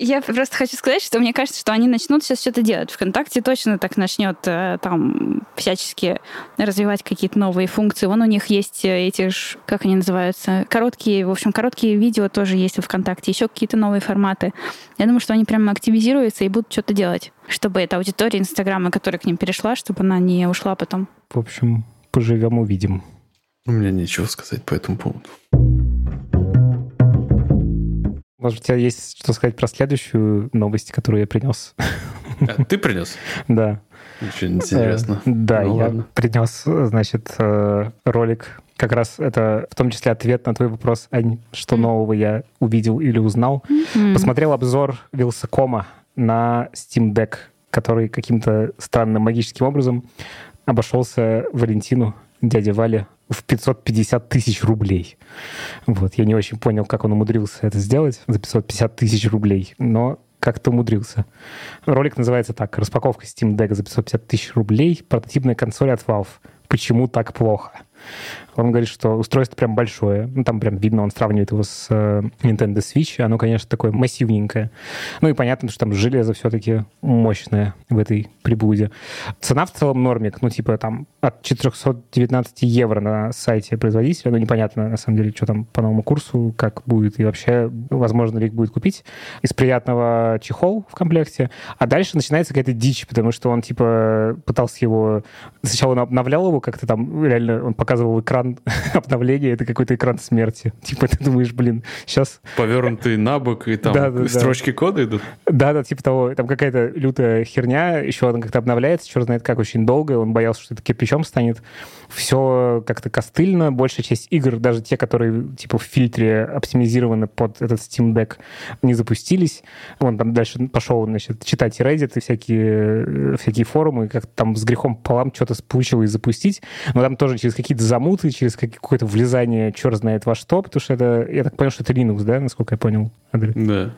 Speaker 1: Я просто хочу сказать, что мне кажется, что они начнут сейчас что-то делать. ВКонтакте точно так начнет э, там всячески развивать какие-то новые функции. Вон у них есть э, эти, ж, как они называются, короткие, в общем, короткие видео тоже есть в ВКонтакте, еще какие-то новые форматы. Я думаю, что они прямо активизируются и будут что-то делать, чтобы эта аудитория Инстаграма, которая к ним перешла, чтобы она не ушла потом.
Speaker 2: В общем, поживем, увидим.
Speaker 3: У меня нечего сказать по этому поводу.
Speaker 2: Может, у тебя есть что сказать про следующую новость, которую я принес?
Speaker 3: А, ты принес?
Speaker 2: Да.
Speaker 3: Очень интересно.
Speaker 2: Э, да, ну, я ладно. принес, значит, э, ролик. Как раз это в том числе ответ на твой вопрос, Ань, что нового я увидел или узнал. Посмотрел обзор Вилсакома на Steam Deck который каким-то странным магическим образом обошелся Валентину, дяде Вале, в 550 тысяч рублей. Вот, я не очень понял, как он умудрился это сделать за 550 тысяч рублей, но как-то умудрился. Ролик называется так. Распаковка Steam Deck за 550 тысяч рублей. Прототипная консоль от Valve. Почему так плохо? Он говорит, что устройство прям большое. Ну, там прям видно, он сравнивает его с э, Nintendo Switch. Оно, конечно, такое массивненькое. Ну и понятно, что там железо все-таки мощное в этой приблуде. Цена в целом нормик. Ну, типа там от 419 евро на сайте производителя. Ну, непонятно, на самом деле, что там по новому курсу, как будет и вообще, возможно ли их будет купить. Из приятного чехол в комплекте. А дальше начинается какая-то дичь, потому что он, типа, пытался его... Сначала он обновлял его как-то там, реально, он показывал экран обновления, это какой-то экран смерти. Типа ты думаешь, блин, сейчас...
Speaker 3: Повернутый на бок, и там да, да, строчки
Speaker 2: да.
Speaker 3: кода идут?
Speaker 2: Да-да, типа того. Там какая-то лютая херня, еще она как-то обновляется, черт знает как, очень долго. Он боялся, что это кирпичом станет. Все как-то костыльно. Большая часть игр, даже те, которые типа в фильтре оптимизированы под этот Steam Deck, не запустились. Он там дальше пошел, значит, читать Reddit и всякие, всякие форумы, как там с грехом пополам что-то получилось запустить. Но там тоже через какие-то замуты, через какое-то влезание, черт знает во что, потому что это, я так понял, что это Linux, да, насколько я понял,
Speaker 3: Андрей? Да.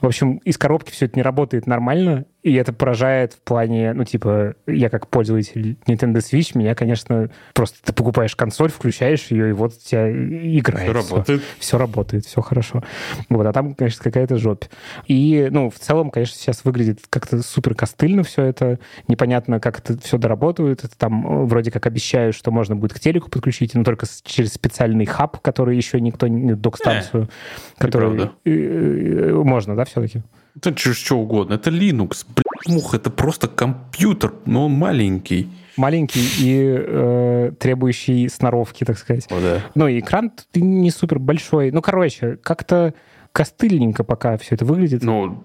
Speaker 2: В общем, из коробки все это не работает нормально, и это поражает в плане, ну, типа, я как пользователь Nintendo Switch, меня, конечно, просто ты покупаешь консоль, включаешь ее, и вот у тебя играет.
Speaker 3: Все работает.
Speaker 2: Все, работает, все хорошо. Вот, а там, конечно, какая-то жопь. И, ну, в целом, конечно, сейчас выглядит как-то супер костыльно все это. Непонятно, как это все доработают. Это там э, вроде как обещают, что можно будет к телеку подключить, но только через специальный хаб, который еще никто не... Док-станцию, э, который... Э, можно, да, все-таки?
Speaker 3: Это что угодно. Это Linux. Мух, это просто компьютер, но он маленький.
Speaker 2: Маленький и э, требующий сноровки, так сказать.
Speaker 3: О, да.
Speaker 2: Ну, и экран не супер большой. Ну, короче, как-то костыльненько пока все это выглядит.
Speaker 3: Ну,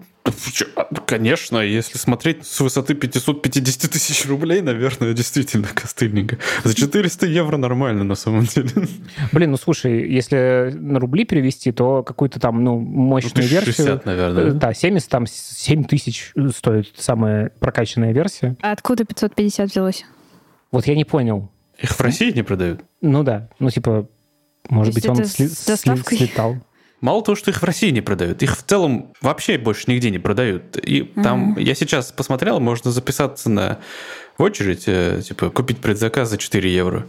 Speaker 3: конечно, если смотреть с высоты 550 тысяч рублей, наверное, действительно костыльненько. За 400 евро нормально, на самом деле.
Speaker 2: Блин, ну слушай, если на рубли перевести, то какую-то там, ну, мощную ну, 60, версию...
Speaker 3: наверное.
Speaker 2: Да, 70, там 7 тысяч стоит самая прокачанная версия.
Speaker 1: А откуда 550 взялось?
Speaker 2: Вот я не понял.
Speaker 3: Их в России не продают?
Speaker 2: Ну да, ну типа, может быть, он сли- слетал.
Speaker 3: Мало того, что их в России не продают, их в целом вообще больше нигде не продают. И там, mm-hmm. я сейчас посмотрел, можно записаться на в очередь, э, типа, купить предзаказ за 4 евро.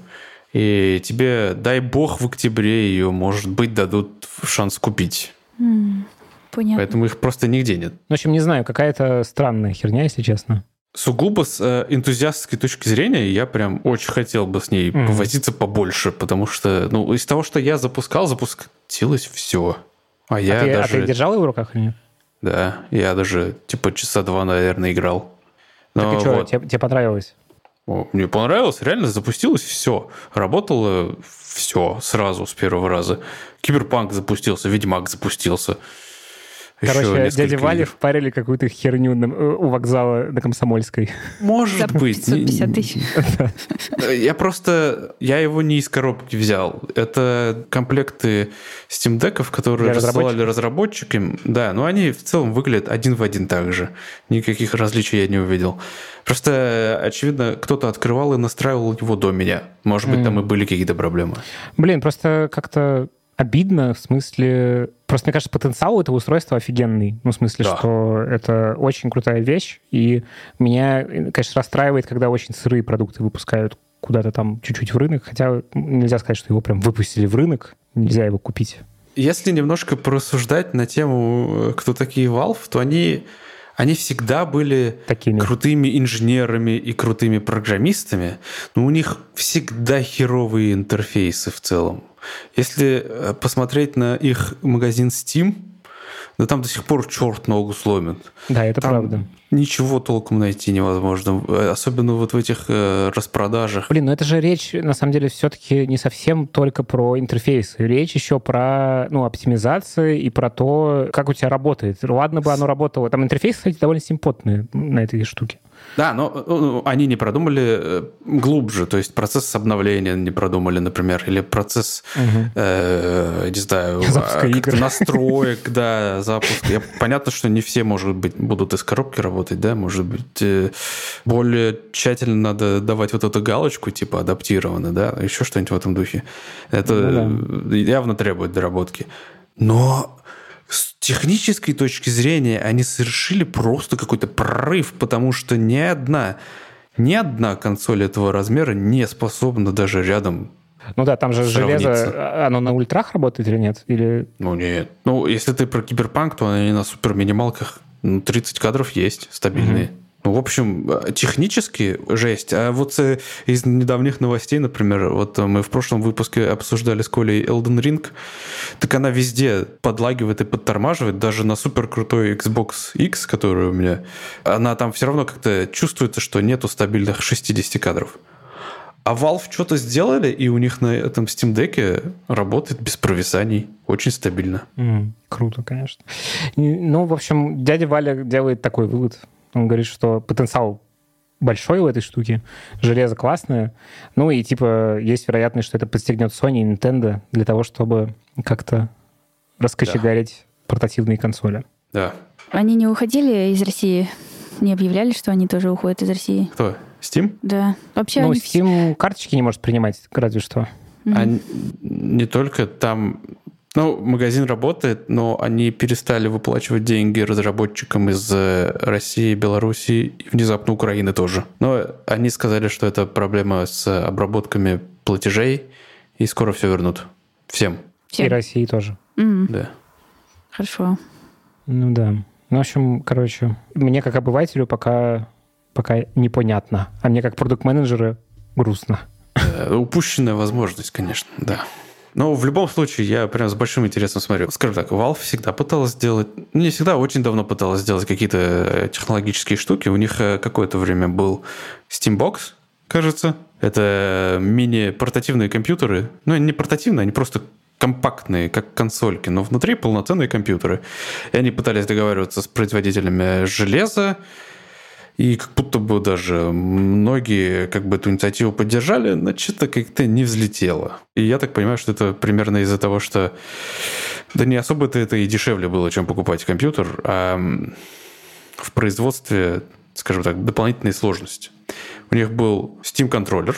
Speaker 3: И тебе, дай бог, в октябре ее, может быть, дадут шанс купить.
Speaker 1: Mm, понятно.
Speaker 3: Поэтому их просто нигде нет.
Speaker 2: В общем, не знаю, какая-то странная херня, если честно.
Speaker 3: Сугубо с э, энтузиастской точки зрения я прям очень хотел бы с ней mm-hmm. повозиться побольше, потому что, ну, из того, что я запускал, запустилось все. А, а я
Speaker 2: ты,
Speaker 3: даже...
Speaker 2: А ты держал его в руках или нет?
Speaker 3: Да, я даже типа часа два, наверное, играл.
Speaker 2: Но так и что, вот... тебе, тебе понравилось?
Speaker 3: Мне понравилось, реально запустилось все. Работало все сразу с первого раза. Киберпанк запустился, Ведьмак запустился.
Speaker 2: Короче, дяде Вале впарили какую-то херню на, э, у вокзала на Комсомольской.
Speaker 3: Может За быть.
Speaker 1: 550 тысяч.
Speaker 3: Я просто... Я его не из коробки взял. Это комплекты Steam Deck'ов, которые рассылали разработчикам. Да, но они в целом выглядят один в один так же. Никаких различий я не увидел. Просто, очевидно, кто-то открывал и настраивал его до меня. Может быть, там и были какие-то проблемы.
Speaker 2: Блин, просто как-то обидно, в смысле... Просто, мне кажется, потенциал этого устройства офигенный. Ну, в смысле, да. что это очень крутая вещь. И меня, конечно, расстраивает, когда очень сырые продукты выпускают куда-то там чуть-чуть в рынок. Хотя нельзя сказать, что его прям выпустили в рынок. Нельзя его купить.
Speaker 3: Если немножко порассуждать на тему, кто такие Valve, то они они всегда были
Speaker 2: Такими.
Speaker 3: крутыми инженерами и крутыми программистами, но у них всегда херовые интерфейсы в целом. Если э, посмотреть на их магазин Steam, да там до сих пор черт ногу сломит.
Speaker 2: Да, это
Speaker 3: там
Speaker 2: правда.
Speaker 3: Ничего толком найти невозможно. Э, особенно вот в этих э, распродажах.
Speaker 2: Блин, ну это же речь, на самом деле, все-таки не совсем только про интерфейсы. Речь еще про ну, оптимизацию и про то, как у тебя работает. Ладно бы оно работало. Там интерфейс, кстати, довольно симпотный на этой штуке.
Speaker 3: Да, но ну, они не продумали э, глубже, то есть процесс обновления не продумали, например, или процесс, угу. э, не знаю, а, настроек, да, запуска. Я, понятно, что не все, может быть, будут из коробки работать, да, может быть, э, более тщательно надо давать вот эту галочку, типа адаптировано, да, еще что-нибудь в этом духе. Это ну, да. явно требует доработки. Но с технической точки зрения они совершили просто какой-то прорыв, потому что ни одна, ни одна консоль этого размера не способна даже рядом
Speaker 2: ну да, там же железо, оно на ультрах работает или нет? Или...
Speaker 3: Ну нет. Ну, если ты про киберпанк, то они на супер минималках 30 кадров есть стабильные. Угу. Ну, в общем, э, технически жесть. А вот э, из недавних новостей, например, вот мы в прошлом выпуске обсуждали с Колей Elden Ring, так она везде подлагивает и подтормаживает, даже на супер крутой Xbox X, который у меня, она там все равно как-то чувствуется, что нету стабильных 60 кадров. А Valve что-то сделали, и у них на этом Steam Deck работает без провисаний. Очень стабильно.
Speaker 2: Mm, круто, конечно. Ну, в общем, дядя Валя делает такой вывод. Он говорит, что потенциал большой в этой штуке, железо классное, ну и типа есть вероятность, что это подстегнет Sony и Nintendo для того, чтобы как-то раскочегарить да. портативные консоли.
Speaker 3: Да.
Speaker 1: Они не уходили из России? Не объявляли, что они тоже уходят из России?
Speaker 3: Кто? Steam?
Speaker 1: Да.
Speaker 2: Вообще ну, они... Steam карточки не может принимать, разве что.
Speaker 3: Mm-hmm. А не только там ну, магазин работает, но они перестали выплачивать деньги разработчикам из э, России, Белоруссии и внезапно Украины тоже. Но они сказали, что это проблема с обработками платежей, и скоро все вернут. Всем.
Speaker 2: Всем. И России тоже.
Speaker 1: Mm-hmm.
Speaker 3: Да.
Speaker 1: Хорошо.
Speaker 2: Ну да. Ну, в общем, короче, мне как обывателю пока, пока непонятно. А мне как продукт-менеджеру грустно.
Speaker 3: Э, упущенная возможность, конечно, да. Но в любом случае, я прям с большим интересом смотрю. Скажем так, Valve всегда пыталась сделать, ну, не всегда, очень давно пыталась сделать какие-то э, технологические штуки. У них э, какое-то время был Steambox, кажется. Это мини-портативные компьютеры. Ну, не портативные, они просто компактные, как консольки, но внутри полноценные компьютеры. И они пытались договариваться с производителями железа, и как будто бы даже многие как бы эту инициативу поддержали, но что-то как-то не взлетело. И я так понимаю, что это примерно из-за того, что да не особо-то это и дешевле было, чем покупать компьютер, а в производстве, скажем так, дополнительные сложности. У них был Steam контроллер,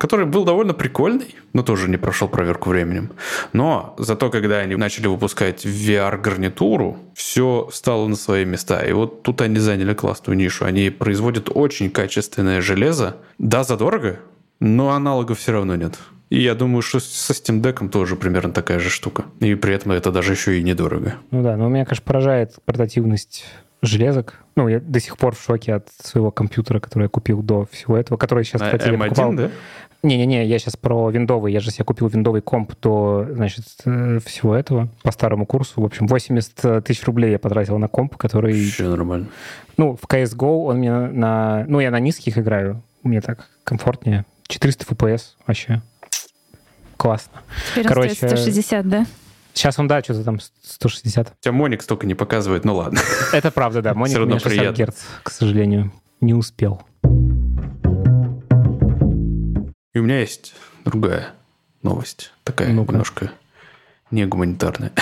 Speaker 3: который был довольно прикольный, но тоже не прошел проверку временем. Но зато, когда они начали выпускать VR-гарнитуру, все стало на свои места. И вот тут они заняли классную нишу. Они производят очень качественное железо. Да, задорого, но аналогов все равно нет. И я думаю, что со Steam Deck тоже примерно такая же штука. И при этом это даже еще и недорого.
Speaker 2: Ну да, но меня, конечно, поражает портативность железок. Ну, я до сих пор в шоке от своего компьютера, который я купил до всего этого, который сейчас, кстати,
Speaker 3: M1, я покупал. да?
Speaker 2: Не-не-не, я сейчас про виндовый. Я же себе купил виндовый комп до, значит, э, всего этого по старому курсу. В общем, 80 тысяч рублей я потратил на комп, который...
Speaker 3: Еще нормально.
Speaker 2: Ну, в CSGO он мне на... Ну, я на низких играю. Мне так комфортнее. 400 FPS вообще. Классно.
Speaker 1: Теперь Короче, 160, да?
Speaker 2: Сейчас он, да, что-то там 160. У
Speaker 3: тебя Моник столько не показывает, ну ладно.
Speaker 2: Это правда, да. Моник у меня 60 Гц, к сожалению, не успел.
Speaker 3: И у меня есть другая новость, такая ну немножко не гуманитарная.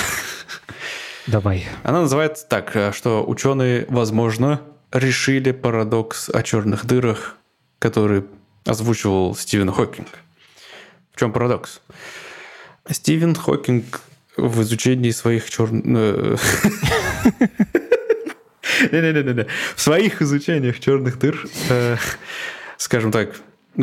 Speaker 2: Давай.
Speaker 3: Она называется так, что ученые, возможно, решили парадокс о черных дырах, который озвучивал Стивен Хокинг. В чем парадокс? Стивен Хокинг в изучении своих черных... Э, Не-не-не. В своих изучениях черных дыр, э, скажем так,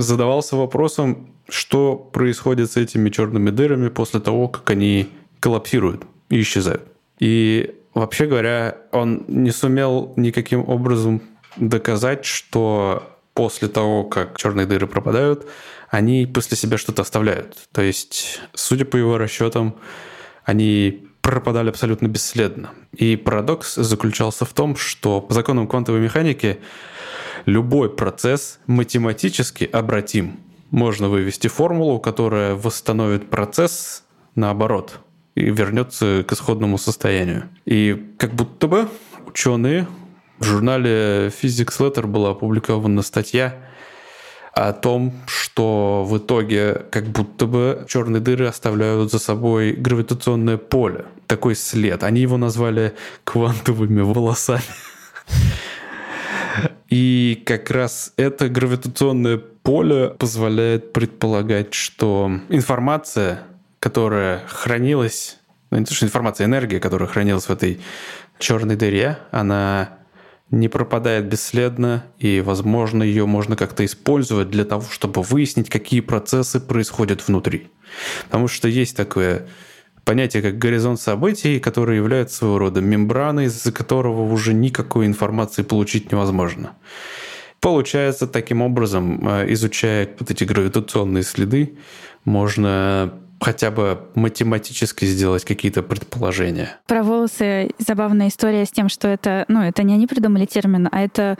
Speaker 3: задавался вопросом, что происходит с этими черными дырами после того, как они коллапсируют и исчезают. И вообще говоря, он не сумел никаким образом доказать, что после того, как черные дыры пропадают, они после себя что-то оставляют. То есть, судя по его расчетам, они пропадали абсолютно бесследно. И парадокс заключался в том, что по законам квантовой механики любой процесс математически обратим. Можно вывести формулу, которая восстановит процесс наоборот и вернется к исходному состоянию. И как будто бы ученые В журнале Physics Letter была опубликована статья о том, что в итоге как будто бы черные дыры оставляют за собой гравитационное поле. Такой след. Они его назвали квантовыми волосами. И как раз это гравитационное поле позволяет предполагать, что информация, которая хранилась, ну, не то, что информация, энергия, которая хранилась в этой черной дыре, она не пропадает бесследно, и, возможно, ее можно как-то использовать для того, чтобы выяснить, какие процессы происходят внутри. Потому что есть такое понятие, как горизонт событий, который является своего рода мембраной, из-за которого уже никакой информации получить невозможно. Получается, таким образом, э, изучая вот эти гравитационные следы, можно хотя бы математически сделать какие-то предположения.
Speaker 1: Про волосы забавная история с тем, что это, ну, это не они придумали термин, а это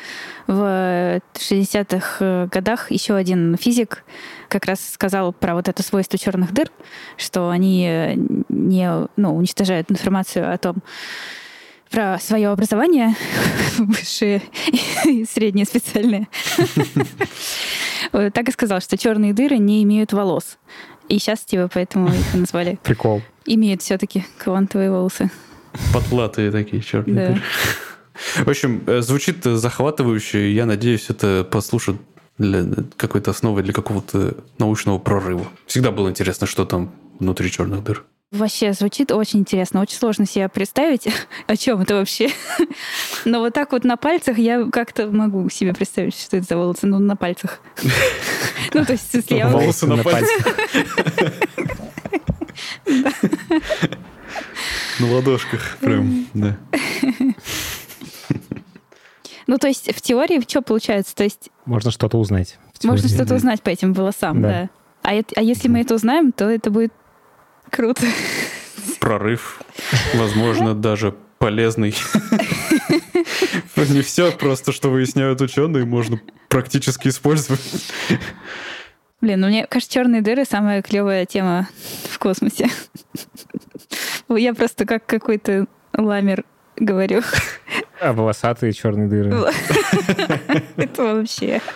Speaker 1: в 60-х э, годах еще один физик как раз сказал про вот это свойство черных дыр, что они э, не ну, уничтожают информацию о том, про свое образование, высшее и среднее специальное. Так и сказал, что черные дыры не имеют волос. И сейчас типа поэтому их назвали.
Speaker 2: Прикол.
Speaker 1: Имеют все-таки квантовые волосы.
Speaker 3: Потлатые такие черные дыры. В общем, э, звучит захватывающе. Я надеюсь, это послушать для какой-то основы для какого-то научного прорыва. Всегда было интересно, что там внутри черных дыр.
Speaker 1: Вообще звучит очень интересно. Очень сложно себе представить, о чем это вообще. Но вот так вот на пальцах я как-то могу себе представить, что это за волосы. Ну, на пальцах. Ну, то есть, если я...
Speaker 3: Волосы на пальцах. На ладошках прям, да.
Speaker 1: Ну, то есть в теории что получается? То есть...
Speaker 2: Можно что-то узнать.
Speaker 1: Можно что-то узнать по этим волосам, да. А, а если мы это узнаем, то это будет Круто.
Speaker 3: Прорыв. Возможно, даже полезный. Не все просто, что выясняют ученые, можно практически использовать.
Speaker 1: Блин, ну мне кажется, черные дыры самая клевая тема в космосе. Я просто как какой-то ламер говорю.
Speaker 2: А волосатые черные дыры.
Speaker 1: Это вообще.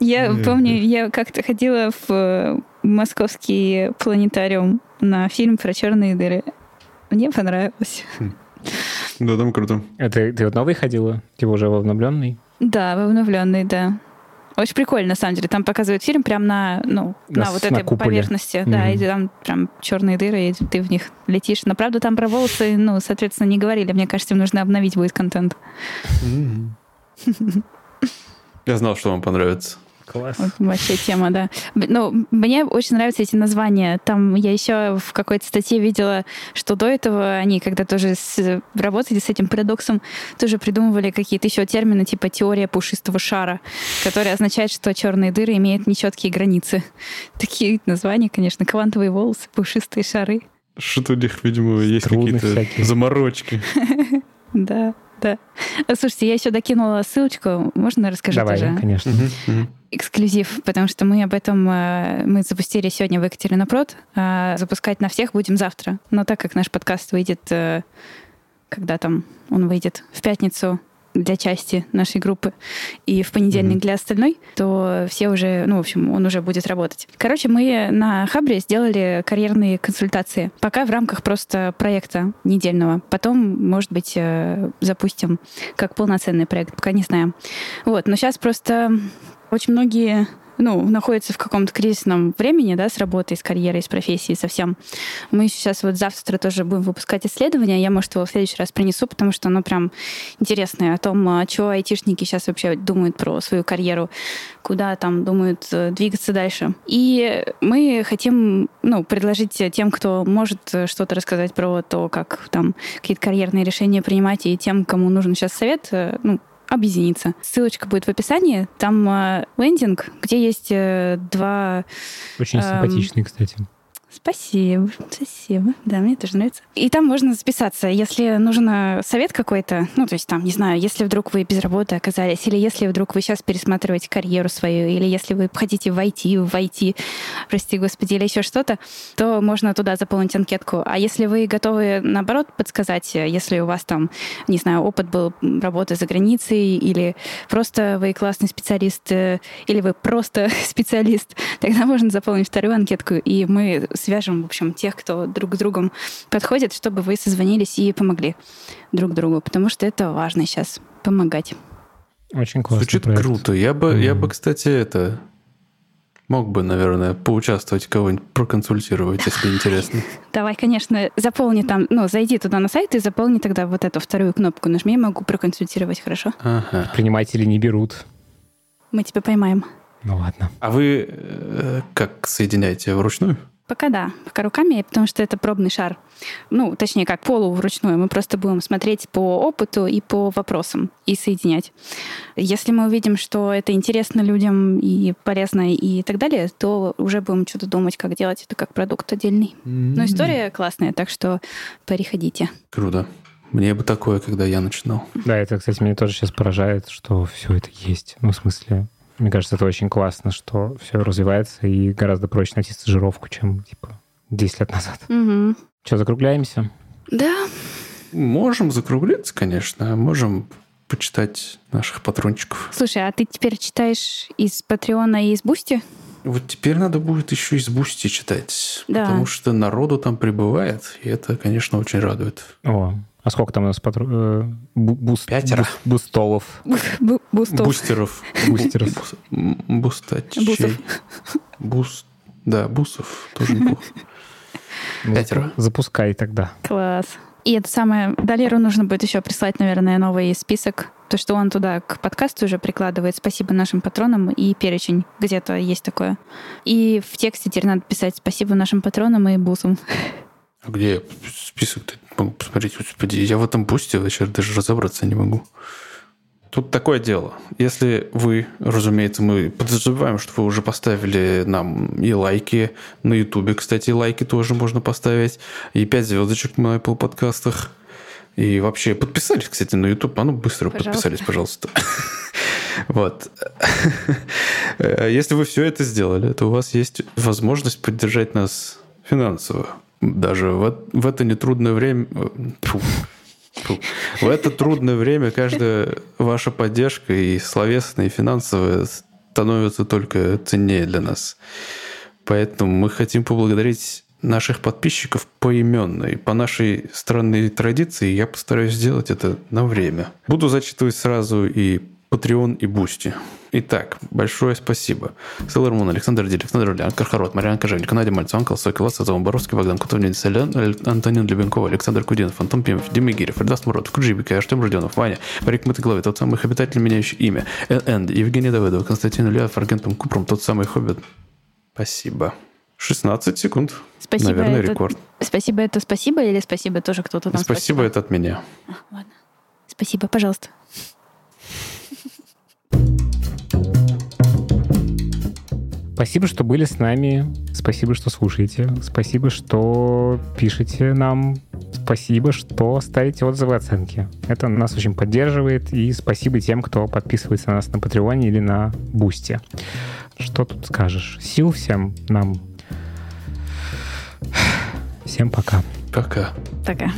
Speaker 1: Я помню, я как-то ходила в московский планетариум на фильм про черные дыры. Мне понравилось. Хм.
Speaker 3: Да, там круто.
Speaker 2: Это ты вот новый ходила? Типа уже в обновленный?
Speaker 1: Да, в обновленный, да. Очень прикольно, на самом деле. Там показывают фильм прям на, ну, на, на вот этой куполе. поверхности. Mm-hmm. Да, и там прям черные дыры, и ты в них летишь. Но правда там про волосы, ну, соответственно, не говорили. Мне кажется, им нужно обновить будет контент.
Speaker 3: Mm-hmm. Я знал, что вам понравится.
Speaker 2: Класс.
Speaker 1: Вообще тема, да. Ну, мне очень нравятся эти названия. Там я еще в какой-то статье видела, что до этого они, когда тоже с, работали с этим парадоксом, тоже придумывали какие-то еще термины, типа теория пушистого шара, которая означает, что черные дыры имеют нечеткие границы. Такие названия, конечно, квантовые волосы, пушистые шары.
Speaker 3: Что-то у них, видимо, есть какие-то заморочки.
Speaker 1: Да, да. Слушайте, я еще докинула ссылочку. Можно расскажу
Speaker 2: Давай,
Speaker 1: тоже?
Speaker 2: конечно
Speaker 1: эксклюзив, потому что мы об этом э, мы запустили сегодня в Екатеринопрод, а запускать на всех будем завтра. Но так как наш подкаст выйдет, э, когда там он выйдет в пятницу для части нашей группы и в понедельник mm-hmm. для остальной, то все уже, ну, в общем, он уже будет работать. Короче, мы на Хабре сделали карьерные консультации. Пока в рамках просто проекта недельного. Потом, может быть, э, запустим как полноценный проект, пока не знаем. Вот, но сейчас просто очень многие ну, находятся в каком-то кризисном времени, да, с работой, с карьерой, с профессией совсем. Мы сейчас вот завтра тоже будем выпускать исследование. Я, может, его в следующий раз принесу, потому что оно прям интересное о том, а, что айтишники сейчас вообще думают про свою карьеру, куда там думают э, двигаться дальше. И мы хотим, ну, предложить тем, кто может что-то рассказать про то, как там какие-то карьерные решения принимать, и тем, кому нужен сейчас совет, э, ну, объединиться. Ссылочка будет в описании. Там э, лендинг, где есть э, два...
Speaker 2: Очень э, симпатичный, кстати.
Speaker 1: Спасибо, спасибо. Да, мне тоже нравится. И там можно записаться, если нужен совет какой-то, ну, то есть там, не знаю, если вдруг вы без работы оказались, или если вдруг вы сейчас пересматриваете карьеру свою, или если вы хотите войти в IT, прости господи, или еще что-то, то можно туда заполнить анкетку. А если вы готовы, наоборот, подсказать, если у вас там, не знаю, опыт был работы за границей, или просто вы классный специалист, э, или вы просто специалист, тогда можно заполнить вторую анкетку, и мы свяжем, в общем, тех, кто друг с другом подходит, чтобы вы созвонились и помогли друг другу, потому что это важно сейчас помогать.
Speaker 2: Очень классно.
Speaker 3: Звучит проект. круто. Я бы, mm-hmm. я бы, кстати, это мог бы, наверное, поучаствовать, кого-нибудь проконсультировать, если интересно.
Speaker 1: Давай, конечно, заполни там, ну, зайди туда на сайт и заполни тогда вот эту вторую кнопку. Нажми, могу проконсультировать, хорошо?
Speaker 2: Ага. Приниматели не берут.
Speaker 1: Мы тебя поймаем.
Speaker 2: Ну ладно.
Speaker 3: А вы э, как соединяете вручную?
Speaker 1: Пока да, пока руками, потому что это пробный шар. Ну, точнее, как полу вручную. Мы просто будем смотреть по опыту и по вопросам и соединять. Если мы увидим, что это интересно людям и полезно и так далее, то уже будем что-то думать, как делать это как продукт отдельный. Mm-hmm. Но история классная, так что переходите.
Speaker 3: Круто. Мне бы такое, когда я начинал.
Speaker 2: Да, это, кстати, меня тоже сейчас поражает, что все это есть. Ну, в смысле, мне кажется, это очень классно, что все развивается и гораздо проще найти стажировку, чем типа 10 лет назад.
Speaker 1: Угу.
Speaker 2: Что, закругляемся?
Speaker 1: Да.
Speaker 3: Можем закруглиться, конечно. Можем почитать наших патрончиков.
Speaker 1: Слушай, а ты теперь читаешь из Patreon а и из Boosty?
Speaker 3: Вот теперь надо будет еще из Boosty читать.
Speaker 1: Да.
Speaker 3: Потому что народу там прибывает, и это, конечно, очень радует.
Speaker 2: О, а сколько там у нас патру... э, буст...
Speaker 3: Пятеро.
Speaker 2: Буст... Бустолов.
Speaker 1: Бустов.
Speaker 3: Бустеров.
Speaker 2: Бустеров.
Speaker 3: Бустачей. Буст... Да, бусов тоже неплохо.
Speaker 2: Ну, Пятеро. Запускай тогда.
Speaker 1: Класс. И это самое... Далеру нужно будет еще прислать, наверное, новый список. То, что он туда к подкасту уже прикладывает. Спасибо нашим патронам и перечень. Где-то есть такое. И в тексте теперь надо писать спасибо нашим патронам и бусам.
Speaker 3: А где список-то? Могу посмотреть, господи, я в этом бусте вообще даже разобраться не могу. Тут такое дело. Если вы, разумеется, мы подозреваем, что вы уже поставили нам и лайки на Ютубе, кстати, лайки тоже можно поставить, и 5 звездочек на Apple подкастах. И вообще подписались, кстати, на YouTube. А ну быстро пожалуйста. подписались, пожалуйста. Вот. Если вы все это сделали, то у вас есть возможность поддержать нас финансово даже в, в это нетрудное время... Фу, фу. В это трудное время каждая ваша поддержка и словесная, и финансовая становится только ценнее для нас. Поэтому мы хотим поблагодарить наших подписчиков поименно. И по нашей странной традиции я постараюсь сделать это на время. Буду зачитывать сразу и Patreon и Boosty. Итак, большое спасибо. Селлер Мун, Александр Диль, Александр Ульян, Кархарот, Мариан Кожевник, Надя Мальцев, Анкл, Сокол, Сазон, Боровский, Богдан Кутовнин, Солян, Антонин Любенков, Александр Кудинов, Антон Пимов, Дима Гирев, Эрдас Мурод, Куджибика, Артем Родионов, Ваня, Марик Мотоглавый, тот самый обитатель, меняющий имя, Энд, Евгений Давыдов, Константин Ильяв, Аргентом Купром, тот самый Хоббит. Спасибо. 16 секунд.
Speaker 1: Спасибо.
Speaker 3: Наверное,
Speaker 1: это...
Speaker 3: рекорд.
Speaker 1: Спасибо это спасибо или спасибо тоже кто-то там
Speaker 3: Спасибо это от меня.
Speaker 1: А, ладно. Спасибо, пожалуйста.
Speaker 2: Спасибо, что были с нами. Спасибо, что слушаете. Спасибо, что пишете нам. Спасибо, что ставите отзывы, оценки. Это нас очень поддерживает. И спасибо тем, кто подписывается на нас на Патреоне или на Бусте. Что тут скажешь? Сил всем нам. Всем пока.
Speaker 3: Пока.
Speaker 1: Пока.